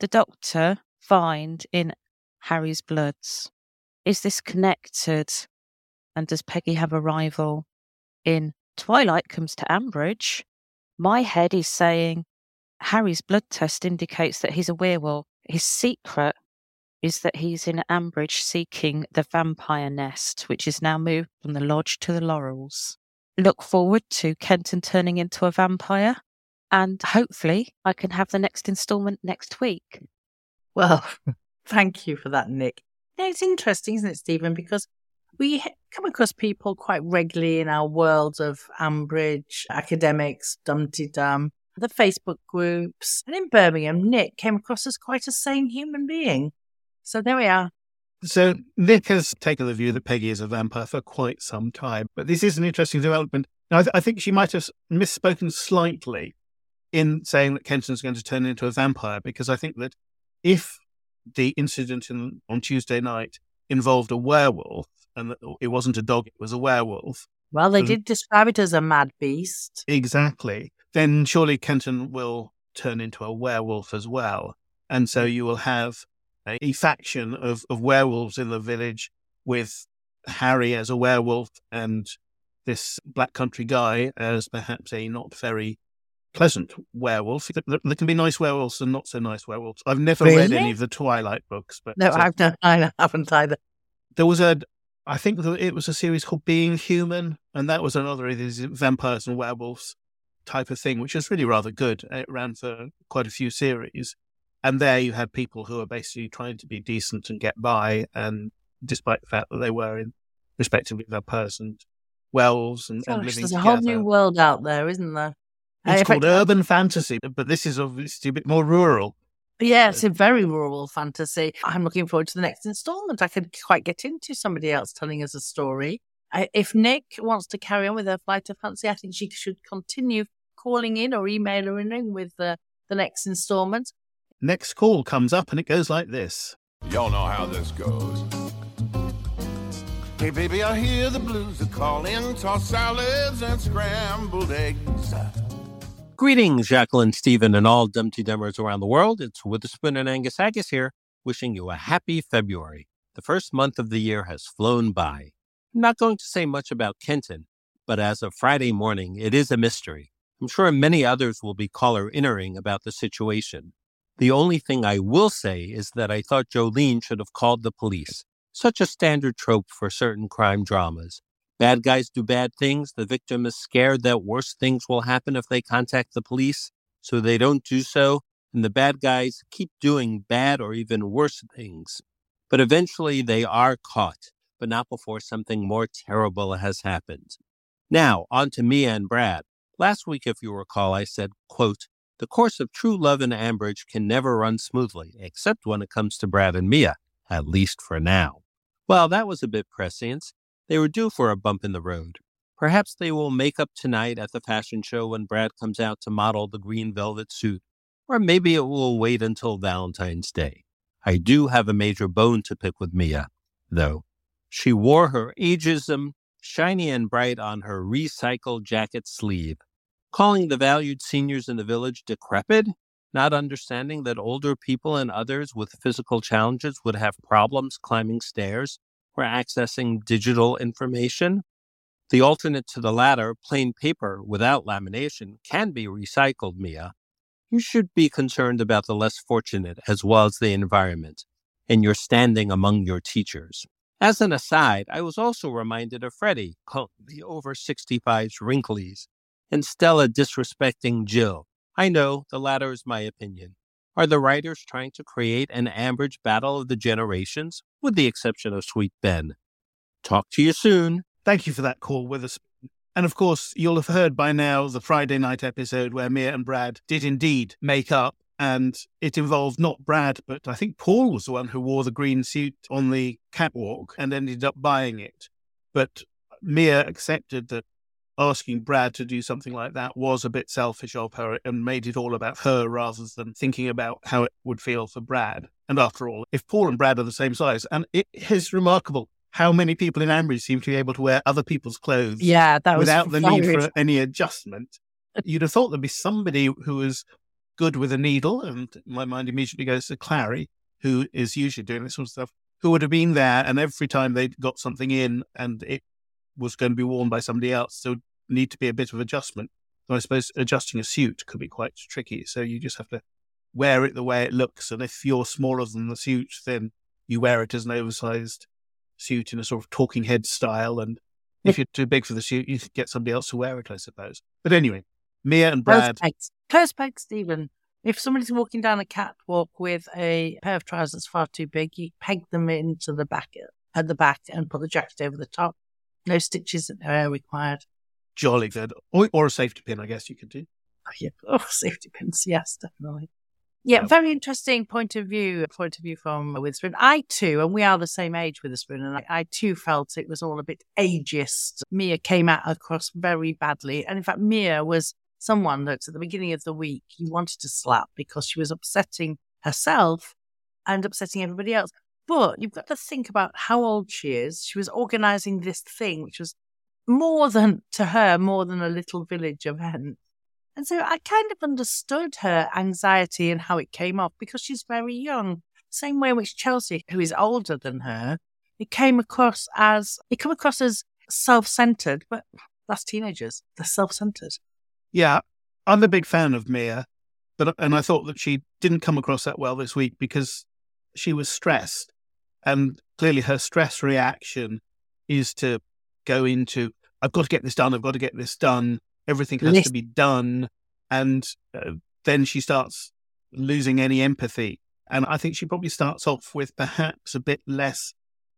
the doctor find in Harry's bloods? Is this connected? And does Peggy have a rival in Twilight comes to Ambridge? My head is saying Harry's blood test indicates that he's a werewolf. His secret is that he's in Ambridge seeking the vampire nest, which is now moved from the lodge to the laurels. Look forward to Kenton turning into a vampire, and hopefully I can have the next instalment next week. Well, thank you for that, Nic. Yeah, it's interesting, isn't it, Stephen? Because we come across people quite regularly in our world of Ambridge, academics, Dumteedum, the Facebook groups. And in Birmingham, Nic came across as quite a sane human being. So there we are. So Nic has taken the view that Peggy is a vampire for quite some time, but this is an interesting development. Now, I, th- I think she might have misspoken slightly in saying that Kenton's going to turn into a vampire, because I think that if the incident in, on Tuesday night involved a werewolf and that it wasn't a dog, it was a werewolf. Well, they did describe it as a mad beast. Exactly. Then surely Kenton will turn into a werewolf as well. And so you will have a faction of, of werewolves in the village with Harry as a werewolf and this black country guy as perhaps a not very pleasant werewolf. There can be nice werewolves and not so nice werewolves. I've never Really? read any of the Twilight books, but No, uh, I've no, I haven't either. there was a, I think it was a series called Being Human, and that was another of these vampires and werewolves type of thing, which was really rather good. It ran for quite a few series, and there you had people who were basically trying to be decent and get by, and despite the fact that they were in respectively vampires and werewolves and, and Gosh, living there's a whole new world out there, isn't there? Uh, It's in called fact, urban fantasy, but this is obviously a bit more rural. Yeah, it's a very rural fantasy. I'm looking forward to the next installment. I could quite get into somebody else telling us a story. I, if Nic wants to carry on with her flight of fancy, I think she should continue calling in or emailing in with the, the next installment. Next call comes up and it goes like this. Y'all know how this goes. Hey, baby, I hear the blues are calling. Toss salads and scrambled eggs. Greetings, Jacqueline, Stephen, and all Dumteedummers around the world. It's Witherspoon and Angus Agus here, wishing you a happy February. The first month of the year has flown by. I'm not going to say much about Kenton, but as of Friday morning, it is a mystery. I'm sure many others will be caller innering about the situation. The only thing I will say is that I thought Jolene should have called the police. Such a standard trope for certain crime dramas. Bad guys do bad things. The victim is scared that worse things will happen if they contact the police, so they don't do so. And the bad guys keep doing bad or even worse things. But eventually they are caught, but not before something more terrible has happened. Now, on to Mia and Brad. Last week, if you recall, I said, quote, the course of true love in Ambridge can never run smoothly, except when it comes to Brad and Mia, at least for now. Well, that was a bit prescient. They were due for a bump in the road. Perhaps they will make up tonight at the fashion show when Brad comes out to model the green velvet suit, or maybe it will wait until Valentine's Day. I do have a major bone to pick with Mia, though. She wore her ageism shiny and bright on her recycled jacket sleeve, calling the valued seniors in the village decrepit, not understanding that older people and others with physical challenges would have problems climbing stairs or accessing digital information. The alternate to the latter, plain paper without lamination, can be recycled, Mia. You should be concerned about the less fortunate as well as the environment and your standing among your teachers. As an aside, I was also reminded of Freddie calling the over 65s wrinklies and Stella disrespecting Jill. I know the latter is my opinion. Are the writers trying to create an Ambridge battle of the generations, with the exception of Sweet Ben? Talk to you soon. Thank you for that call, Witherspoon. And of course, you'll have heard by now the Friday night episode where Mia and Brad did indeed make up and it involved not Brad, but I think Paul was the one who wore the green suit on the catwalk and ended up buying it. But Mia accepted that asking Brad to do something like that was a bit selfish of her and made it all about her rather than thinking about how it would feel for Brad. And after all, if Paul and Brad are the same size, and it is remarkable how many people in Ambridge seem to be able to wear other people's clothes yeah, that was without the need for any adjustment. You'd have thought there'd be somebody who was good with a needle, and my mind immediately goes to Clarrie, who is usually doing this sort of stuff, who would have been there, and every time they got something in and it was going to be worn by somebody else, there would need to be a bit of adjustment. So I suppose adjusting a suit could be quite tricky. So you just have to wear it the way it looks, and if you're smaller than the suit, then you wear it as an oversized suit in a sort of talking head style, and if you're too big for the suit, you get somebody else to wear it, I suppose. But anyway, Mia and Brad. Close pegs. Stephen. If somebody's walking down a catwalk with a pair of trousers far too big, you peg them into the back at the back and put the jacket over the top. No stitches are required. Jolly good. Or, or a safety pin, I guess you could do. Oh, yeah. Oh, safety pins. Yes, definitely. Yeah, very interesting point of view. Point of view from Witherspoon. I too, and we are the same age, with Witherspoon, and I, I too felt it was all a bit ageist. Mia came out across very badly, and in fact, Mia was someone that at the beginning of the week you wanted to slap because she was upsetting herself and upsetting everybody else. But you've got to think about how old she is. She was organizing this thing, which was more than to her, more than a little village event. And so I kind of understood her anxiety and how it came off because she's very young. Same way in which Chelsea, who is older than her, it came across as it came across as self-centered, but that's teenagers. They're self-centered. Yeah, I'm a big fan of Mia, but and I thought that she didn't come across that well this week because she was stressed, and clearly her stress reaction is to go into I've got to get this done. I've got to get this done. Everything has List. to be done, and uh, then she starts losing any empathy. And I think she probably starts off with perhaps a bit less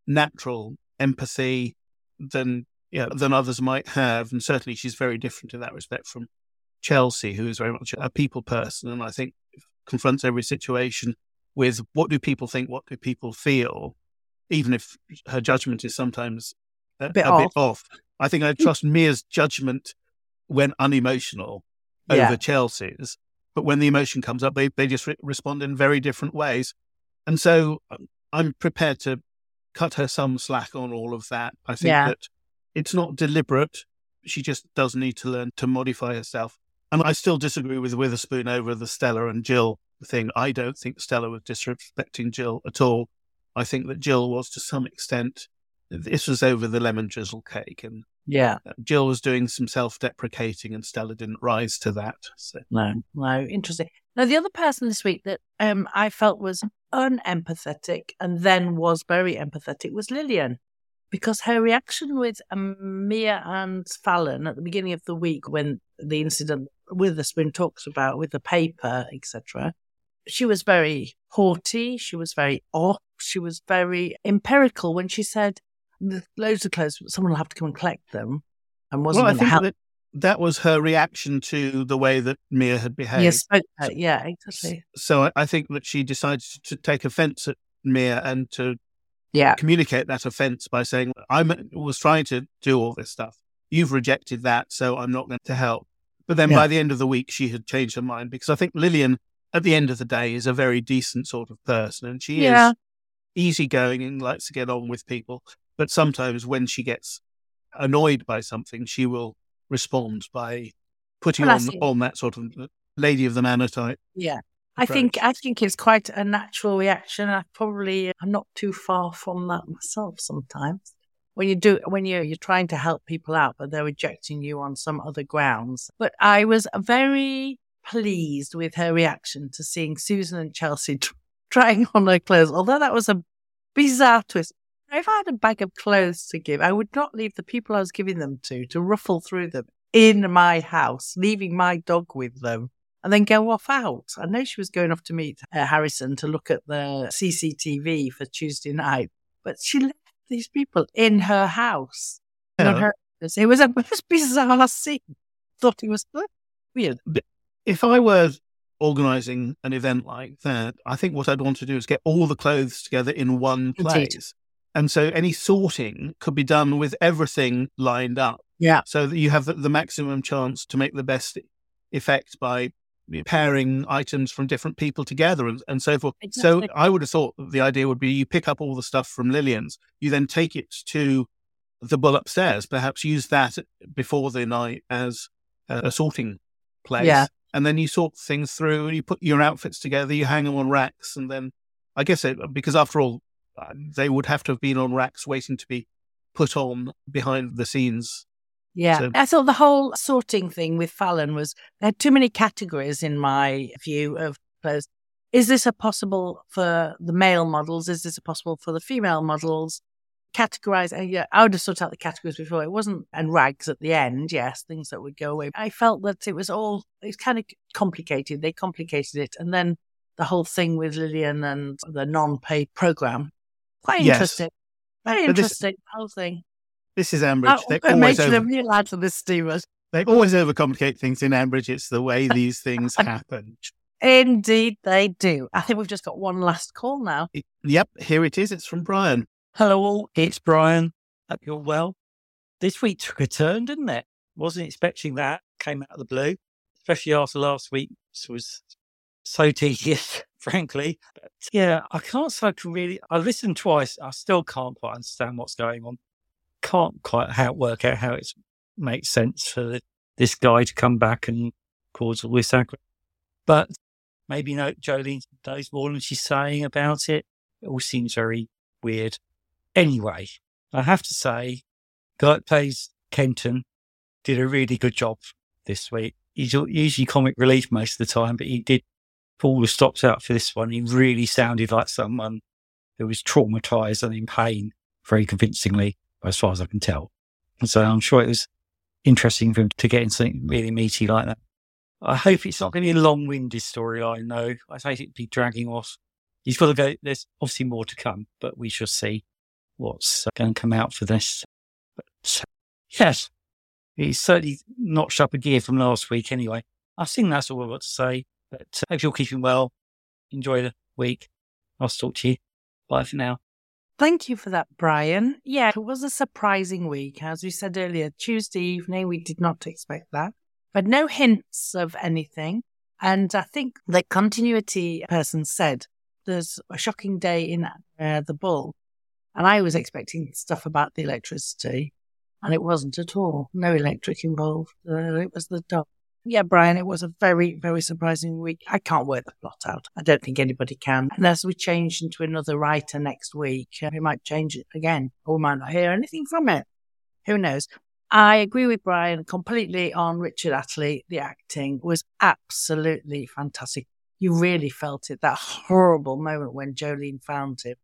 natural empathy than yeah, than others might have. And certainly she's very different in that respect from Chelsea, who is very much a people person, and I think confronts every situation with what do people think, what do people feel, even if her judgment is sometimes a, bit, a off. bit, off. I think I trust Mia's judgment when unemotional yeah. over Chelsea's, but when the emotion comes up, they, they just re- respond in very different ways. And so um, I'm prepared to cut her some slack on all of that. I think yeah. that it's not deliberate. She just does need to learn to modify herself and I still disagree with Witherspoon over the Stella and Jill thing. I don't think Stella was disrespecting Jill at all. I think that Jill was to some extent. This was over the lemon drizzle cake, and yeah, uh, Jill was doing some self-deprecating, and Stella didn't rise to that. So. No, no, interesting. Now, the other person this week that um, I felt was unempathetic and then was very empathetic was Lilian, because her reaction with Mia and Fallon at the beginning of the week when the incident with the Witherspoon talks about with the paper, etc., she was very haughty. She was very off. She was very empirical when she said, "There's loads of clothes, but someone will have to come and collect them. And wasn't Well, I think help. that that was her reaction to the way that Mia had behaved. Yes, her. yeah, exactly. So I- think that she decided to take offense at Mia and to Yeah. communicate that offense by saying, I was trying to do all this stuff. You've rejected that, so I'm not going to help. But then Yeah. by the end of the week, she had changed her mind because I think Lilian, at the end of the day, is a very decent sort of person and she Yeah. is easygoing and likes to get on with people. But sometimes when she gets annoyed by something, she will respond by putting Well, on, think- on that sort of uh, lady of the manor type. Yeah. I think I think it's quite a natural reaction. I probably I'm not too far from that myself sometimes. When you do when you you're trying to help people out but they're rejecting you on some other grounds. But I was very pleased with her reaction to seeing Susan and Chelsea tr- trying on her clothes. Although that was a bizarre twist. If I had a bag of clothes to give, I would not leave the people I was giving them to to ruffle through them in my house, leaving my dog with them and then go off out. I know she was going off to meet uh, Harrison to look at the CCTV for Tuesday night, but she left these people in her house. Yeah. her. It was a most bizarre scene. Thought it was weird. If I were organizing an event like that, I think what I'd want to do is get all the clothes together in one place. And so any sorting could be done with everything lined up. Yeah. So that you have the, the maximum chance to make the best effect by pairing items from different people together and, and so forth. So I would have thought that the idea would be you pick up all the stuff from Lilian's, you then take it to the bull upstairs, perhaps use that before the night as a, a sorting place. Yeah. And then you sort things through and you put your outfits together, you hang them on racks. And then I guess it, because after all, they would have to have been on racks waiting to be put on behind the scenes. Yeah. So- I thought the whole sorting thing with Fallon was there had too many categories in my view of clothes. Is this a possible for the male models? Is this a possible for the female models? Categorize. And yeah, I would have sorted out the categories before. It wasn't, and rags at the end, yes, things that would go away. I felt that it was all, it's kind of complicated. They complicated it. And then the whole thing with Lilian and the non paid program. Quite Yes. interesting. Very But interesting, the whole thing. This is Ambridge. Oh, They we're always, making over, a real lad for the steamers. they always overcomplicate things in Ambridge. It's the way these things happen. Indeed, they do. I think we've just got one last call now. Yep, here it is. It's from Brian. Hello, all. It's Brian. Hope you're well. This week took a turn, didn't it? Wasn't expecting that. Came out of the blue, especially after last week. This was so tedious, frankly. But yeah, I can't say I can really. I listened twice. I still can't quite understand what's going on. Can't quite how work out how it makes sense for the, this guy to come back and cause all this aggro. But maybe no, Jolene knows more than she's saying about it. It all seems very weird. Anyway, I have to say, guy that plays Kenton did a really good job this week. He's usually comic relief most of the time, but he did pull the stops out for this one. He really sounded like someone who was traumatized and in pain very convincingly, as far as I can tell. And so I'm sure it was interesting for him to get in something really meaty like that. I hope it's not going to be a long winded storyline, though. I hate it to be dragging off. He's got to go. There's obviously more to come, but we shall see what's uh, going to come out for this. But uh, yes, he's certainly notched up a gear from last week anyway. I think that's all I've got to say. But uh, hope you're keeping well. Enjoy the week. I'll talk to you. Bye for now. Thank you for that, Brian. Yeah, it was a surprising week. As we said earlier, Tuesday evening, we did not expect that, but no hints of anything. And I think the continuity person said there's a shocking day in uh, the bull. And I was expecting stuff about the electricity, and it wasn't at all. No electric involved. Uh, it was the dog. Yeah, Brian, it was a very, very surprising week. I can't work the plot out. I don't think anybody can. Unless we change into another writer next week, uh, we might change it again, or we might not hear anything from it. Who knows? I agree with Brian completely on Richard Attlee. The acting was absolutely fantastic. You really felt it, that horrible moment when Jolene found him.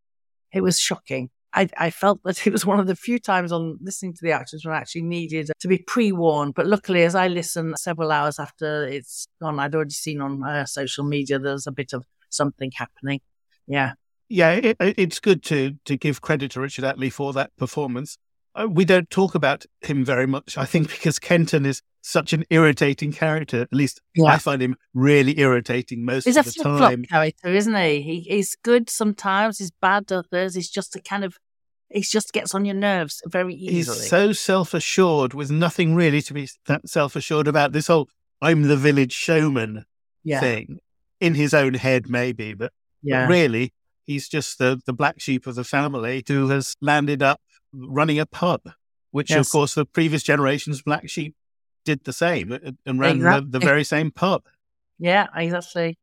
It was shocking. I, I felt that it was one of the few times on listening to the actors when I actually needed to be pre warned. But luckily, as I listened several hours after it's gone, I'd already seen on uh, social media there's a bit of something happening. Yeah. Yeah, it, it's good to to give credit to Richard Attlee for that performance. Uh, we don't talk about him very much, I think, because Kenton is such an irritating character. At least Yeah. I find him really irritating most He's of the flip flop time. character, isn't he? he? He's good sometimes, he's bad others. He's just a kind of, he just gets on your nerves very easily. He's so self assured with nothing really to be that self assured about. This whole I'm the village showman Yeah. thing in his own head, maybe, but, but Yeah. really, he's just the, the black sheep of the family who has landed up running a pub, which, Yes. of course, the previous generation's black sheep did the same uh, and ran the, the very same pub. Yeah, exactly.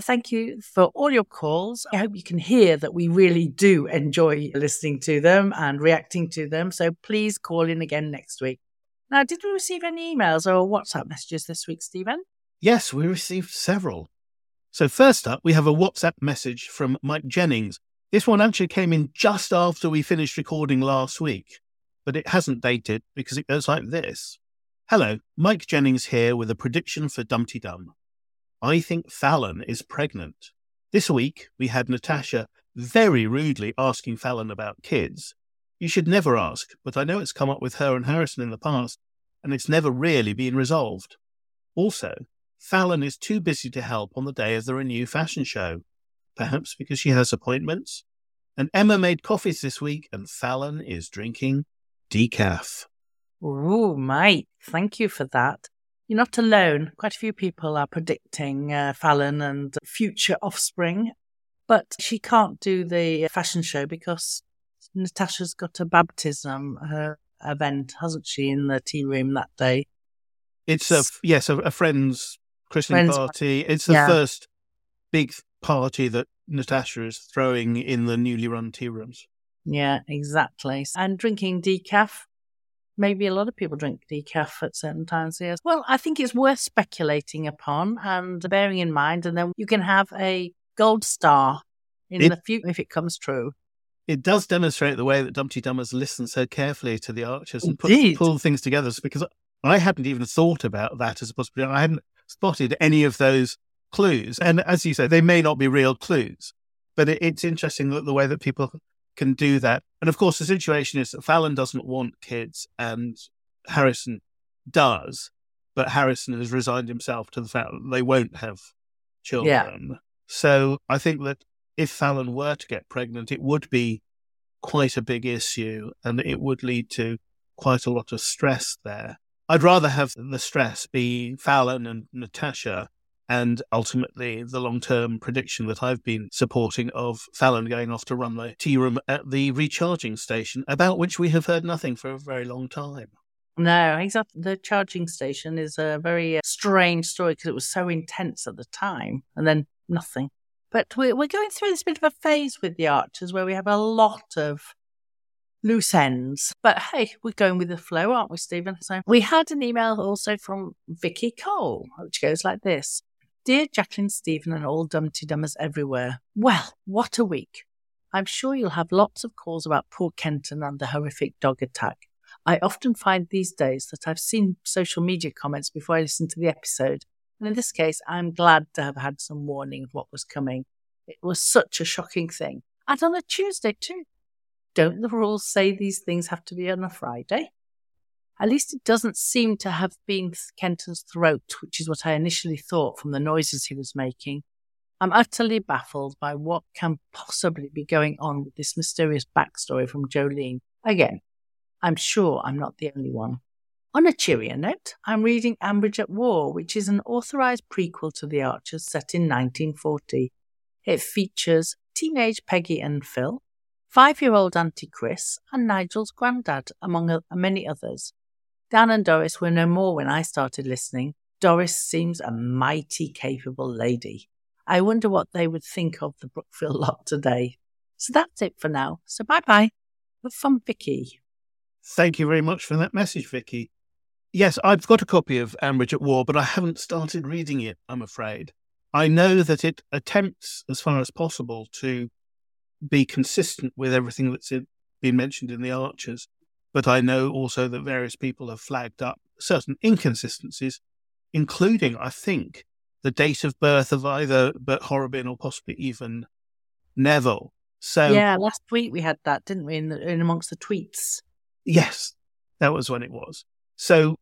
Thank you for all your calls. I hope you can hear that we really do enjoy listening to them and reacting to them. So please call in again next week. Now, did we receive any emails or WhatsApp messages this week, Stephen? Yes, we received several. So, first up, we have a WhatsApp message from Mike Jennings. This one actually came in just after we finished recording last week, but it hasn't dated because it goes like this Hello, Mike Jennings here with a prediction for Dumteedum. I think Fallon is pregnant. This week, we had Natasha very rudely asking Fallon about kids. You should never ask, but I know it's come up with her and Harrison in the past, and it's never really been resolved. Also, Fallon is too busy to help on the day of the Renew fashion show, perhaps because she has appointments. And Emma made coffees this week, and Fallon is drinking decaf. Oh, Mike, thank you for that. You're not alone. Quite a few people are predicting uh, Fallon and future offspring, but she can't do the fashion show because Natasha's got a baptism her event, hasn't she, in the tea room that day? It's a yes, a, a friend's christening Friend's party. It's the yeah. first big party that Natasha is throwing in the newly run tea rooms. Yeah, exactly. And drinking decaf. Maybe a lot of people drink decaf at certain times. Yes. Well, I think it's worth speculating upon and bearing in mind, and then you can have a gold star in It- the future if it comes true. It does demonstrate the way that Dumteedummers has listened so carefully to the archers and put, pulled things together. Because I hadn't even thought about that as a possibility. I hadn't spotted any of those clues. And as you say, they may not be real clues, but it, it's interesting that the way that people can do that. And of course, the situation is that Fallon doesn't want kids and Harrison does, but Harrison has resigned himself to the fact that they won't have children. So I think that if Fallon were to get pregnant, it would be quite a big issue and it would lead to quite a lot of stress there. I'd rather have the stress be Fallon and Natasha and ultimately the long term prediction that I've been supporting of Fallon going off to run the tea room at the recharging station, about which we have heard nothing for a very long time. No, exactly. The charging station is a very uh, strange story because it was so intense at the time and then nothing. But we're, we're going through this bit of a phase with the Archers where we have a lot of loose ends. But hey, we're going with the flow, aren't we, Stephen? So we had an email also from Vicky Cole, which goes like this Dear Jacqueline, Stephen, and all Dumteedummers everywhere. Well, what a week. I'm sure you'll have lots of calls about poor Kenton and the horrific dog attack. I often find these days that I've seen social media comments before I listen to the episode. And in this case, I'm glad to have had some warning of what was coming. It was such a shocking thing. And on a Tuesday, too. Don't the rules say these things have to be on a Friday? At least it doesn't seem to have been Kenton's throat, which is what I initially thought from the noises he was making. I'm utterly baffled by what can possibly be going on with this mysterious backstory from Jolene. Again, I'm sure I'm not the only one. On a cheerier note, I'm reading Ambridge at War, which is an authorised prequel to The Archers set in 1940. It features teenage Peggy and Phil, five year old Auntie Chris, and Nigel's granddad, among many others. Dan and Doris were no more when I started listening. Doris seems a mighty capable lady. I wonder what they would think of the Brookfield lot today. So that's it for now. So bye bye. Have fun, Vicky. Thank you very much for that message, Vicky. Yes, I've got a copy of Ambridge at War, but I haven't started reading it, I'm afraid. I know that it attempts, as far as possible, to be consistent with everything that's been mentioned in The Archers, but I know also that various people have flagged up certain inconsistencies, including, I think, the date of birth of either Bert Horrobin or possibly even Neville. So yeah, last week we had that, didn't we? In, the, in amongst the tweets. Yes, that was when it was. So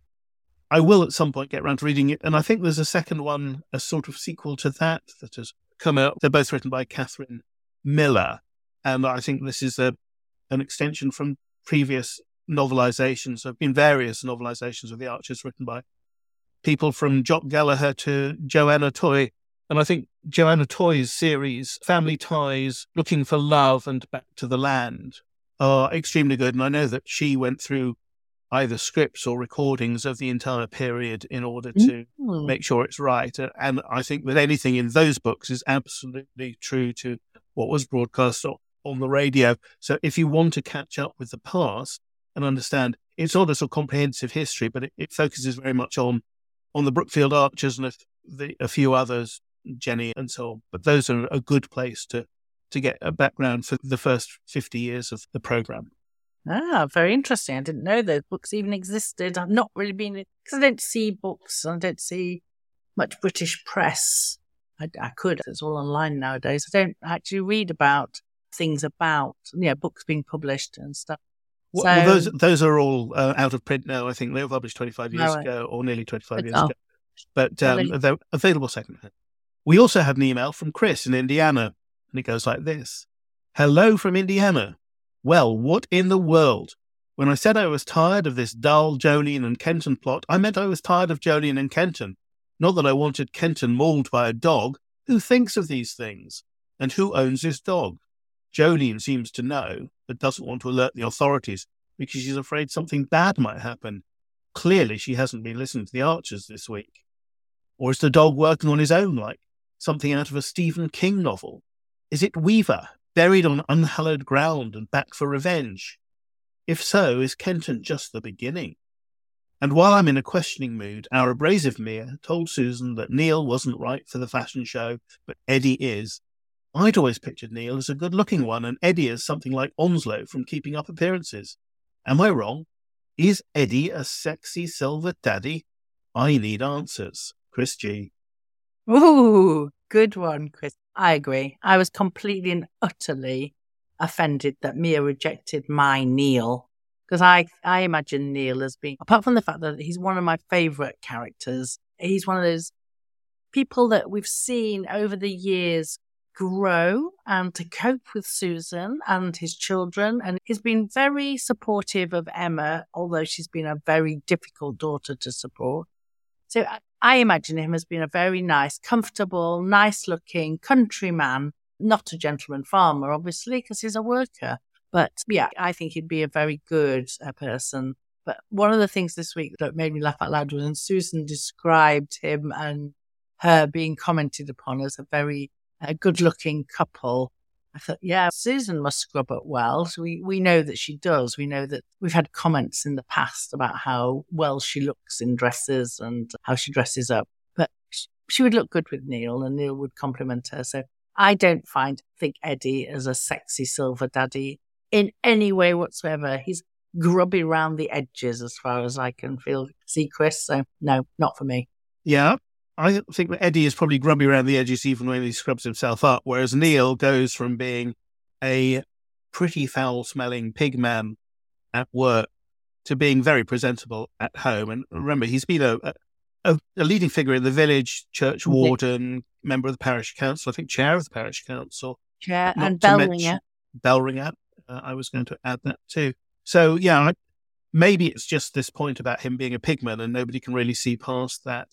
I will at some point get around to reading it. And I think there's a second one, a sort of sequel to that, that has come out. They're both written by Catherine Miller. And I think this is a an extension from previous novelizations. There have been various novelizations of The Archers written by people from Jock Gallagher to Joanna Toy. And I think Joanna Toy's series, Family Ties, Looking for Love and Back to the Land, are extremely good. And I know that she went through either scripts or recordings of the entire period in order to Mm. make sure it's right. And I think that anything in those books is absolutely true to what was broadcast on the radio. So if you want to catch up with the past and understand, it's not a sort of comprehensive history, but it, it focuses very much on on the Brookfield Archers and a, the, a few others, Jenny and so on. But those are a good place to to get a background for the first 50 years of the program. Ah, very interesting. I didn't know those books even existed. I've not really been because I don't see books. I don't see much British press. I, I could. It's all online nowadays. I don't actually read about things about you know books being published and stuff. Well, so, well, those those are all uh, out of print now. I think they were published 25 years right. ago, or nearly 25 years ago. But um, they- they're available secondhand. We also had an email from Chris in Indiana, and it goes like this: "Hello from Indiana. Well, what in the world? When I said I was tired of this dull Jolene and Kenton plot, I meant I was tired of Jolene and Kenton. Not that I wanted Kenton mauled by a dog. Who thinks of these things? And who owns this dog? Jolene seems to know, but doesn't want to alert the authorities because she's afraid something bad might happen. Clearly, she hasn't been listening to the Archers this week. Or is the dog working on his own, like something out of a Stephen King novel? Is it Weaver, buried on unhallowed ground and back for revenge? If so, is Kenton just the beginning? And while I'm in a questioning mood, our abrasive Mia told Susan that Neil wasn't right for the fashion show, but Eddie is. I'd always pictured Neil as a good looking one and Eddie as something like Onslow from Keeping Up Appearances. Am I wrong? Is Eddie a sexy silver daddy? I need answers. Chris G. Ooh, good one, Chris. I agree. I was completely and utterly offended that Mia rejected my Neil because I I imagine Neil as being apart from the fact that he's one of my favourite characters. He's one of those people that we've seen over the years grow and to cope with Susan and his children. And he's been very supportive of Emma, although she's been a very difficult daughter to support. So I, imagine him as being a very nice, comfortable, nice looking countryman, not a gentleman farmer, obviously, because he's a worker. But yeah, I think he'd be a very good uh, person. But one of the things this week that made me laugh out loud was when Susan described him and her being commented upon as a very uh, good looking couple. I thought, yeah, Susan must scrub up well. We, we know that she does. We know that we've had comments in the past about how well she looks in dresses and how she dresses up. But sh- she would look good with Neil and Neil would compliment her. So I don't find, think Eddie as a sexy silver daddy in any way whatsoever. He's grubby round the edges as far as I can feel, see Chris. So no, not for me. Yeah. I think Eddie is probably grubby around the edges even when he scrubs himself up, whereas Neil goes from being a pretty foul smelling pig man at work to being very presentable at home. And remember, he's been a, a, a leading figure in the village, church warden, member of the parish council, I think chair of the parish council. Chair and bell ringer. Bell ringer. Uh, I was going to add that too. So, yeah, maybe it's just this point about him being a pigman and nobody can really see past that.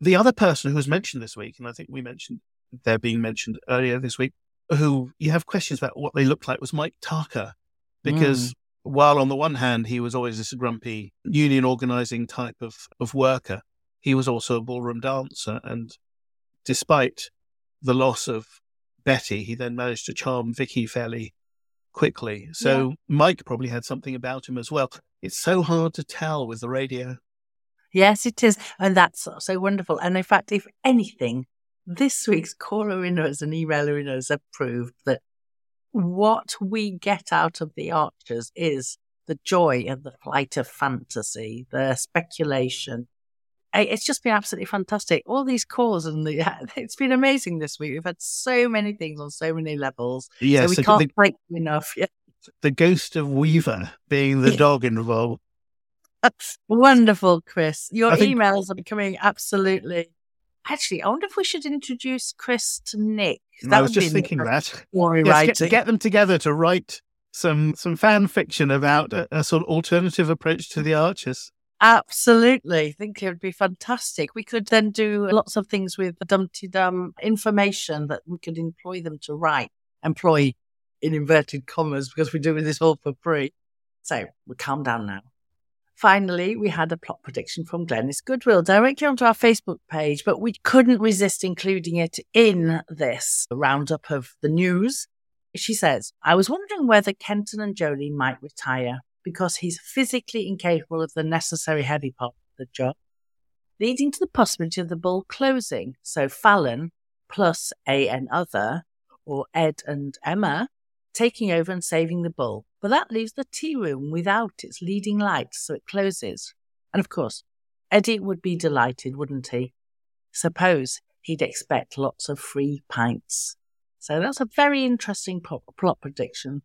The other person who was mentioned this week, and I think we mentioned they're being mentioned earlier this week, who you have questions about what they looked like was Mike Tucker. Because hmm. while on the one hand, he was always this grumpy union organizing type of, of worker, he was also a ballroom dancer. And despite the loss of Betty, he then managed to charm Vicky fairly quickly. So Mike probably had something about him as well. It's so hard to tell with the radio. Yes, it is. And that's so- so wonderful. And in fact, if anything, this week's caller in us and emailer in us have proved that what we get out of the archers is the joy of the flight of fantasy, the speculation. it's just been absolutely fantastic. All these calls and the, it's been amazing this week. We've had so many things on so many levels. Yes, so we the- can't the- break them enough. Yeah. The ghost of Weaver being the dog involved. That's wonderful, Chris. Your think- emails are becoming absolutely. Actually, I wonder if we should introduce Chris to Nic. I was would be just thinking that. Yes, get, writing. get them together to write some some fan fiction about a, a sort of alternative approach to the Archers. Absolutely. I think it would be fantastic. We could then do lots of things with Dumteedum information that we could employ them to write. Employ in inverted commas because we're doing this all for free. So we'll calm down now. Finally, we had a plot prediction from Glenys Goodwill directly onto our Facebook page, but we couldn't resist including it in this roundup of the news. She says, I was wondering whether Kenton and Jolie might retire because he's physically incapable of the necessary heavy part of the job, leading to the possibility of the bull closing. So Fallon plus A and other, or Ed and Emma, taking over and saving the bull. But that leaves the tea room without its leading light, so it closes. And of course, Eddie would be delighted, wouldn't he? Suppose he'd expect lots of free pints. So that's a very interesting plot, plot prediction.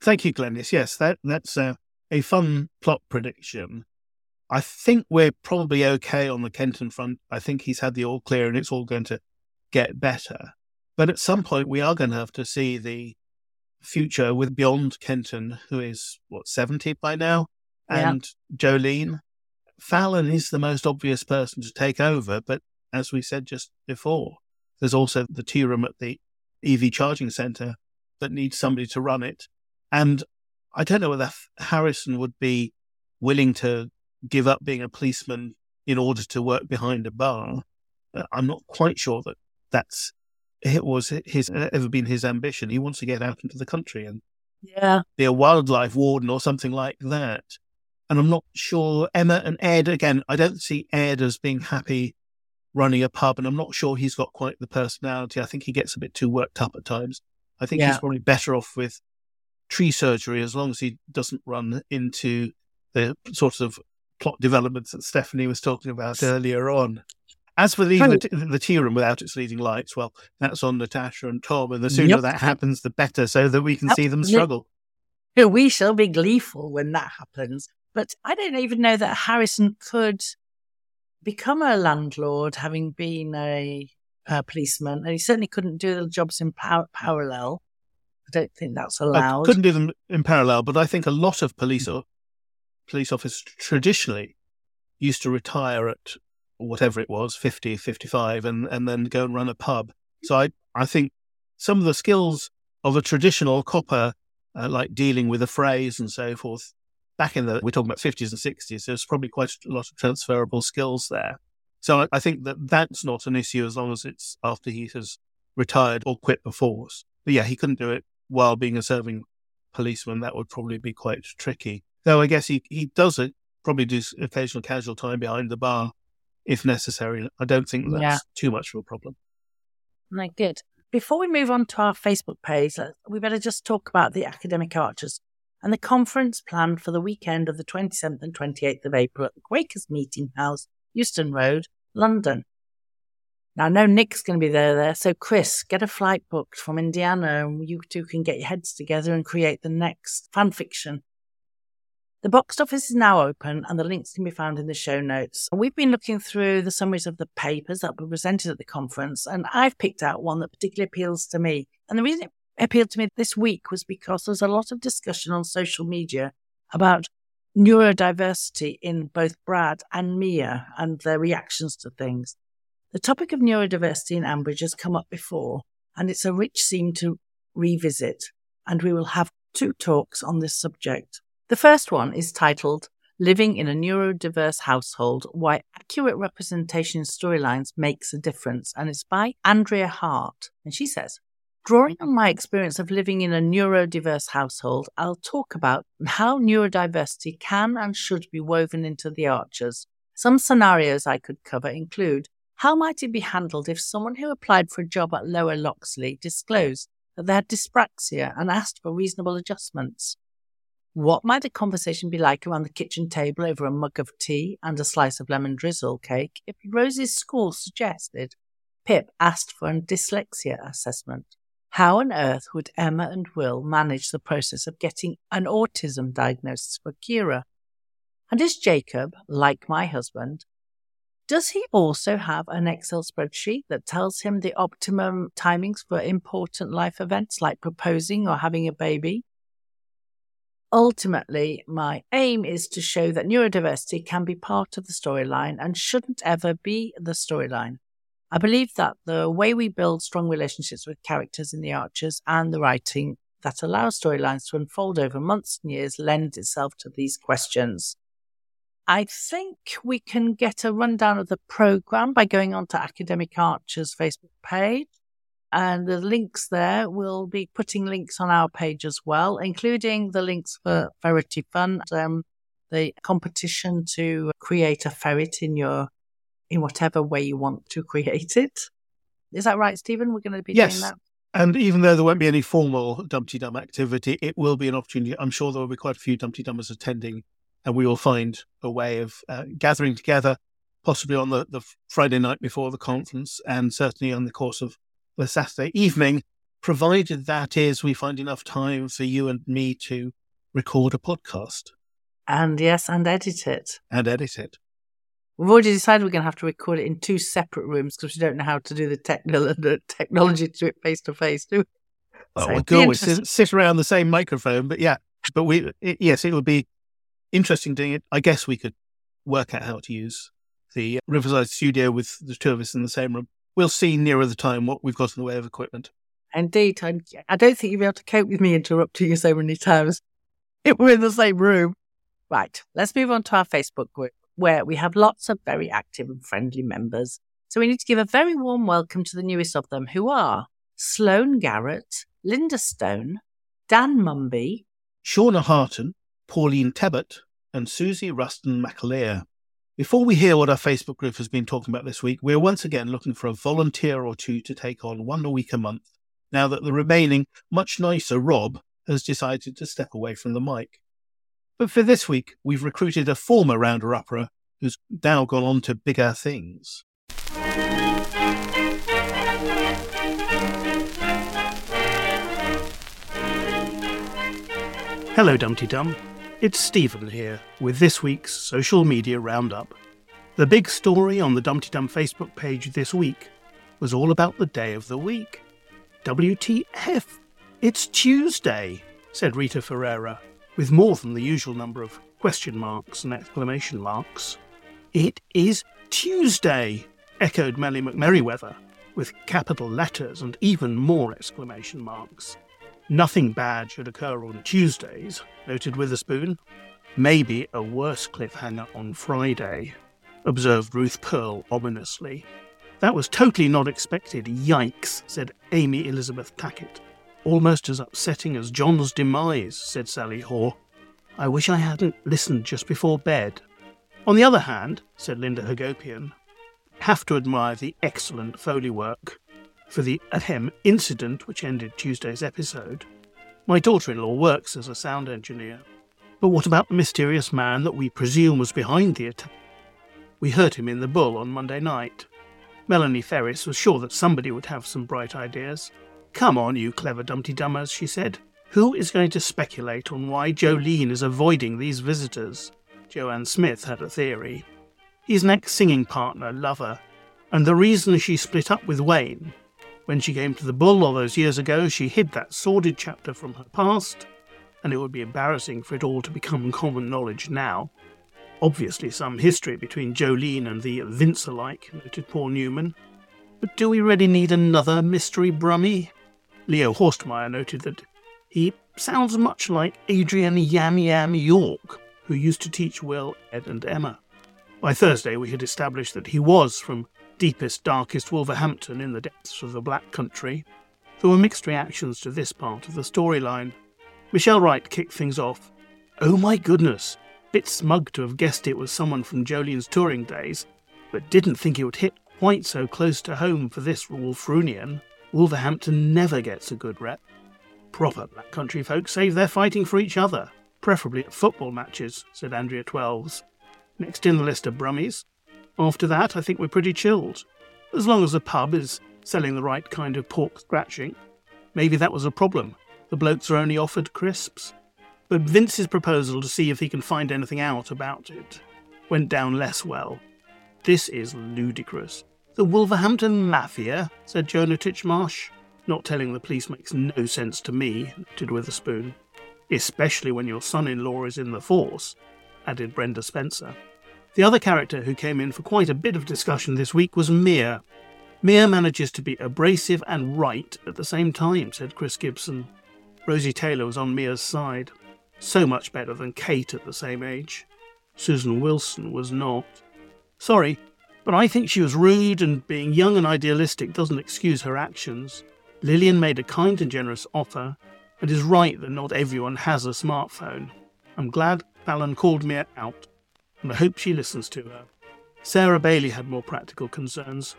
Thank you, Glenys. Yes, that that's a, a fun plot prediction. I think we're probably okay on the Kenton front. I think he's had the all clear and it's all going to get better. But at some point, we are going to have to see the future with beyond Kenton, who is what seventy by now, and Jolene. Fallon is the most obvious person to take over, but as we said just before, there's also the tea room at the EV charging center that needs somebody to run it. And I don't know whether Harrison would be willing to give up being a policeman in order to work behind a bar. I'm not quite sure that that's it was his uh, ever been his ambition. He wants to get out into the country and Yeah. be a wildlife warden or something like that. And I'm not sure Emma and Ed again. I don't see Ed as being happy running a pub, and I'm not sure he's got quite the personality. I think he gets a bit too worked up at times. I think he's probably better off with tree surgery as long as he doesn't run into the sort of plot developments that Stephanie was talking about earlier on. As for leaving the, the tea room without its leading lights, well, that's on Natasha and Tom, and the sooner Yep. that happens, the better, so that we can see them Yep. struggle. We shall be gleeful when that happens. But I don't even know that Harrison could become a landlord having been a, a policeman. And he certainly couldn't do the jobs in par- parallel. I don't think that's I allowed. couldn't do them in parallel, but I think a lot of police mm. or police officers traditionally used to retire at whatever it was, 50, 55, and, and then go and run a pub. So I, I think some of the skills of a traditional copper, uh, like dealing with a phrase and so forth, back in the, we're talking about 50s and 60s, there's probably quite a lot of transferable skills there. So I, I think that that's not an issue as long as it's after he has retired or quit the force. But yeah, he couldn't do it while being a serving policeman. That would probably be quite tricky. Though I guess he, he does it, probably do occasional casual time behind the bar if necessary. I don't think that's Yeah. too much of a problem. No, good. Before we move on to our Facebook page, uh, we better just talk about the academic archers and the conference planned for the weekend of the 27th and 28th of April at the Quakers Meeting House, Euston Road, London. Now, I know Nic's going to be there, there. So, Chris, get a flight booked from Indiana and you two can get your heads together and create the next fan fiction. The box office is now open and the links can be found in the show notes. We've been looking through the summaries of the papers that were presented at the conference and I've picked out one that particularly appeals to me. And the reason it appealed to me this week was because there's a lot of discussion on social media about neurodiversity in both Brad and Mia and their reactions to things. The topic of neurodiversity in Ambridge has come up before, and it's a rich theme to revisit, and we will have two talks on this subject. The first one is titled Living in a Neurodiverse Household Why Accurate Representation in Storylines Makes a Difference, and it's by Andrea Hart. And she says, Drawing on my experience of living in a neurodiverse household, I'll talk about how neurodiversity can and should be woven into the archers. Some scenarios I could cover include how might it be handled if someone who applied for a job at Lower Loxley disclosed that they had dyspraxia and asked for reasonable adjustments? What might the conversation be like around the kitchen table over a mug of tea and a slice of lemon drizzle cake if Rose's school suggested Pip asked for a dyslexia assessment? How on earth would Emma and Will manage the process of getting an autism diagnosis for Kira? And is Jacob, like my husband, does he also have an Excel spreadsheet that tells him the optimum timings for important life events like proposing or having a baby? Ultimately, my aim is to show that neurodiversity can be part of the storyline and shouldn't ever be the storyline. I believe that the way we build strong relationships with characters in the Archers and the writing that allows storylines to unfold over months and years lends itself to these questions. I think we can get a rundown of the program by going on to Academic Archer's Facebook page. And the links there, we'll be putting links on our page as well, including the links for Ferrety Fun, um, the competition to create a ferret in your in whatever way you want to create it. Is that right, Stephen? We're going to be yes. doing that. And even though there won't be any formal Dumteedum activity, it will be an opportunity. I'm sure there will be quite a few Dumteedummers attending, and we will find a way of uh, gathering together, possibly on the, the Friday night before the conference, and certainly on the course of the Saturday evening, provided that is we find enough time for you and me to record a podcast. And yes, and edit it. And edit it. We've already decided we're going to have to record it in two separate rooms because we don't know how to do the, the technology to do it face to face, do we? Well, so we could always sit, sit, around the same microphone, but yeah, but we, it, yes, it would be interesting doing it. I guess we could work out how to use the Riverside studio with the two of us in the same room. We'll see nearer the time what we've got in the way of equipment. Indeed. I, I don't think you'll be able to cope with me interrupting you so many times if we're in the same room. Right, let's move on to our Facebook group where we have lots of very active and friendly members. So we need to give a very warm welcome to the newest of them, who are Sloane Garrett, Linda Stone, Dan Mumby, Shauna Harton, Pauline Tebbett, and Susie Ruston McAleer. Before we hear what our Facebook group has been talking about this week, we're once again looking for a volunteer or two to take on one a week a month, now that the remaining, much nicer Rob has decided to step away from the mic. But for this week, we've recruited a former rounder upper who's now gone on to bigger things. Hello, Dumteedum. It's Stephen here with this week's social media roundup. The big story on the Dumteedum Facebook page this week was all about the day of the week. WTF? It's Tuesday, said Rita Ferreira, with more than the usual number of question marks and exclamation marks. It is Tuesday, echoed Melly McMerryweather, with capital letters and even more exclamation marks. Nothing bad should occur on Tuesdays, noted Witherspoon. Maybe a worse cliffhanger on Friday, observed Ruth Pearl ominously. That was totally not expected, yikes, said Amy Elizabeth Tackett. Almost as upsetting as John's demise, said Sally Hoare. I wish I hadn't listened just before bed. On the other hand, said Linda Hagopian, have to admire the excellent Foley work for the Ahem incident which ended Tuesday's episode. My daughter in law works as a sound engineer. But what about the mysterious man that we presume was behind the attack? We heard him in the Bull on Monday night. Melanie Ferris was sure that somebody would have some bright ideas. Come on, you clever Dumteedummers, she said. Who is going to speculate on why Jolene is avoiding these visitors? Joanne Smith had a theory. He's an ex singing partner, lover, and the reason she split up with Wayne. When she came to the Bull all those years ago, she hid that sordid chapter from her past, and it would be embarrassing for it all to become common knowledge now. Obviously, some history between Jolene and the Vince alike, noted Paul Newman. But do we really need another mystery Brummy? Leo Horstmeyer noted that he sounds much like Adrian Yam Yam York, who used to teach Will, Ed, and Emma. By Thursday, we had established that he was from deepest, darkest Wolverhampton in the depths of the Black Country. There were mixed reactions to this part of the storyline. Michelle Wright kicked things off. Oh my goodness! Bit smug to have guessed it was someone from Jolene's touring days, but didn't think it would hit quite so close to home for this Wulfrunian. Wolverhampton never gets a good rep. Proper black country folk save their fighting for each other. preferably at football matches, said Andrea Twelves. Next in the list are Brummies. After that, I think we're pretty chilled. As long as the pub is selling the right kind of pork scratching. Maybe that was a problem. The blokes are only offered crisps. But Vince's proposal to see if he can find anything out about it went down less well. This is ludicrous. The Wolverhampton Mafia, said Jonah Titchmarsh. Not telling the police makes no sense to me, did Witherspoon. Especially when your son in law is in the force, added Brenda Spencer. The other character who came in for quite a bit of discussion this week was Mia. Mia manages to be abrasive and right at the same time, said Chris Gibson. Rosie Taylor was on Mia's side. So much better than Kate at the same age. Susan Wilson was not. Sorry, but I think she was rude, and being young and idealistic doesn't excuse her actions. Lilian made a kind and generous offer, and is right that not everyone has a smartphone. I'm glad Fallon called me out, and I hope she listens to her. Sarah Bailey had more practical concerns.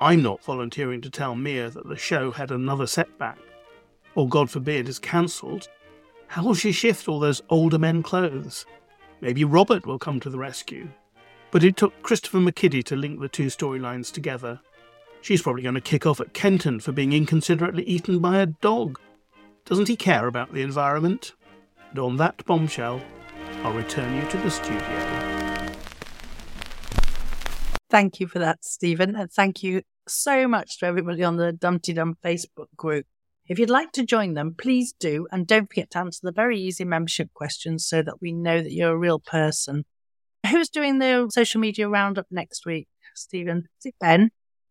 I'm not volunteering to tell Mia that the show had another setback, or God forbid is cancelled. How will she shift all those older men clothes? Maybe Robert will come to the rescue. But it took Christopher McKiddie to link the two storylines together. She's probably going to kick off at Kenton for being inconsiderately eaten by a dog. Doesn't he care about the environment? And on that bombshell, I'll return you to the studio. Thank you for that, Stephen. And thank you so much to everybody on the Dumteedum Facebook group. If you'd like to join them, please do. And don't forget to answer the very easy membership questions so that we know that you're a real person. Who's doing the social media roundup next week, Stephen? Is it Ben?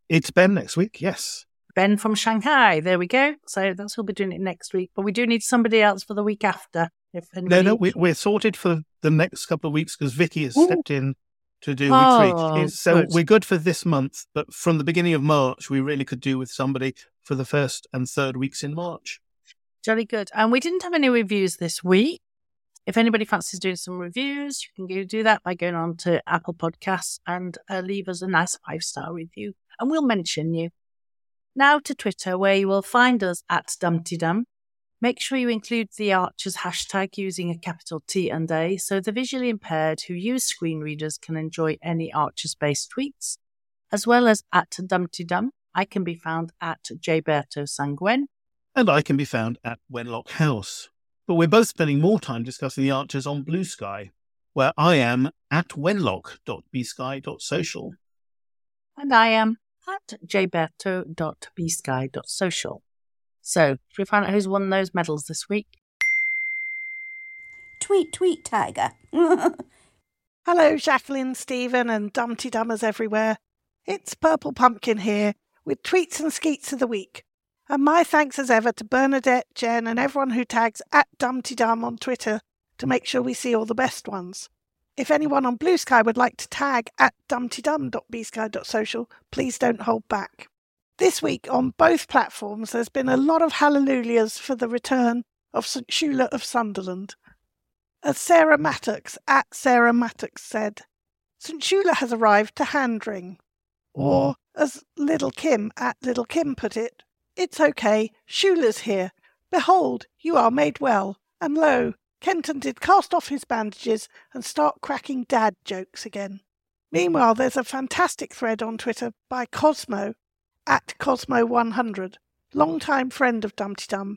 It's Ben next week, yes. Ben from Shanghai. There we go. So that's who'll be doing it next week. But we do need somebody else for the week after. If No, no, we, we're sorted for the next couple of weeks because Vicky has stepped in to do. Oh, So good. we're good for this month, but from the beginning of March, we really could do with somebody for the first and third weeks in March. Jolly good. And we didn't have any reviews this week. If anybody fancies doing some reviews, you can go do that by going on to Apple Podcasts and uh, leave us a nice five star review, and we'll mention you. Now to Twitter, where you will find us at Dumteedum. Make sure you include the Archers hashtag using a capital T and A so the visually impaired who use screen readers can enjoy any Archers based tweets, as well as at Dumteedum. I can be found at Jberto Sanguen. And I can be found at Wenlock House. But we're both spending more time discussing the archers on Blue Sky, where I am at wenlock.bsky.social. and I am at jberto.bsky.social. So, should we find out who's won those medals this week? Tweet, tweet, tiger. Hello, Jacqueline, Stephen, and Dumteedummers everywhere. It's Purple Pumpkin here with tweets and skeets of the week. And my thanks as ever to Bernadette, Jen, and everyone who tags at Dumteedum on Twitter to make sure we see all the best ones. If anyone on Blue Sky would like to tag at dumteedum.bsky.social, please don't hold back. This week on both platforms, there's been a lot of hallelujahs for the return of St. Shula of Sunderland. As Sarah Mattox at Sarah Mattox said, St. Shula has arrived to Handring. Or, as Little Kim at Little Kim put it, it's okay, Shula's here. Behold, you are made well. And lo, Kenton did cast off his bandages and start cracking dad jokes again. Meanwhile, there's a fantastic thread on Twitter by Cosmo at Cosmo100, longtime friend of Dumteedum,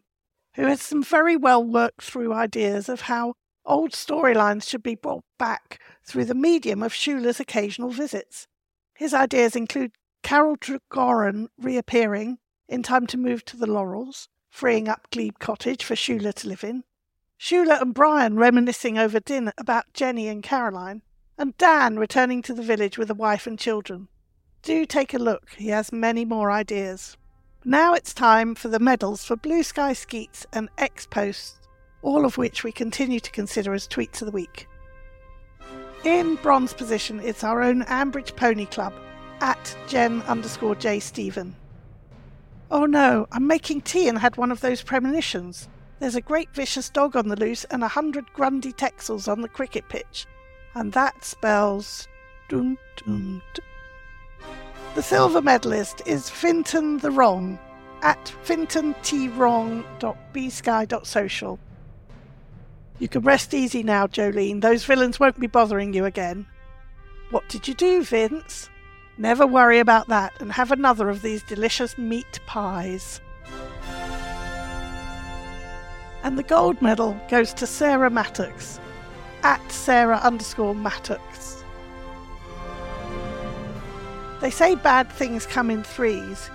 who has some very well worked through ideas of how old storylines should be brought back through the medium of Shula's occasional visits. His ideas include Carol Tregorran reappearing in time to move to the Laurels, freeing up Glebe Cottage for Shula to live in, Shula and Brian reminiscing over dinner about Jenny and Caroline, and Dan returning to the village with a wife and children. Do take a look, he has many more ideas. Now it's time for the medals for Blue Sky Skeets and X Posts, all of which we continue to consider as tweets of the week. In bronze position, it's our own Ambridge Pony Club at Jen underscore J Stephen. Oh no, I'm making tea and had one of those premonitions. There's a great vicious dog on the loose and a hundred Grundy Texels on the cricket pitch. And that spells. The silver medalist is Finton the Wrong at fintontwrong.bsky.social. You can rest easy now, Jolene. Those villains won't be bothering you again. What did you do, Vince? Never worry about that and have another of these delicious meat pies. And the gold medal goes to Sarah Mattox at Sarah underscore Mattox. They say bad things come in threes.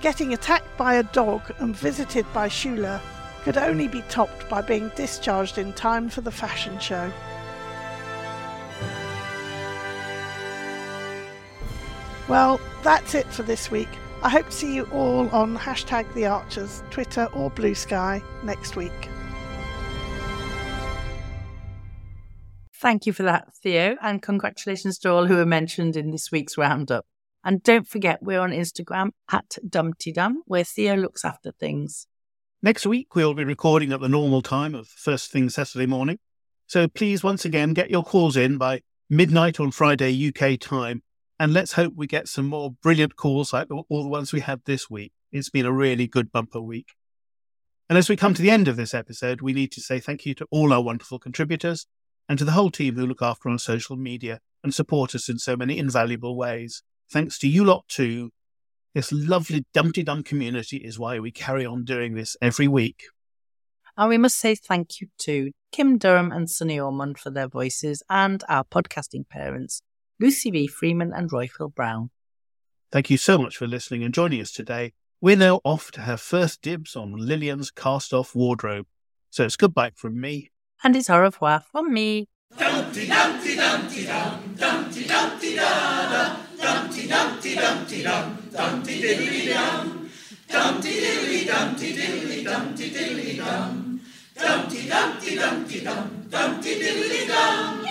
Getting attacked by a dog and visited by Shula could only be topped by being discharged in time for the fashion show. Well, that's it for this week. I hope to see you all on hashtag the Archers, Twitter or Blue Sky next week. Thank you for that, Theo, and congratulations to all who were mentioned in this week's roundup. And don't forget, we're on Instagram at Dumteedum, where Theo looks after things. Next week, we'll be recording at the normal time of first thing Saturday morning. So please, once again, get your calls in by midnight on Friday UK time and let's hope we get some more brilliant calls like all the ones we had this week. It's been a really good bumper week. And as we come to the end of this episode, we need to say thank you to all our wonderful contributors and to the whole team who look after on social media and support us in so many invaluable ways. Thanks to you lot too. This lovely Dumteedum community is why we carry on doing this every week. And we must say thank you to Kim Durham and Sunny Ormonde for their voices and our podcasting parents, Lucy V. Freeman and Roy Royfield Brown. Thank you so much for listening and joining us today. We're now off to have first dibs on Lilian's cast off wardrobe. So it's goodbye from me. And it's au revoir from me. Dumpty Dumpty Dumpty Dum, Dumpty Dumpty Da Da, Dumpty Dumpty Dumpty Dum, Dumpty Diddly Dum, Dumpty Diddly Dumpty Diddly Dumpty Diddly Dum, Dumpty Dumpty Dumpty Dum, Dumpty Diddly Dum.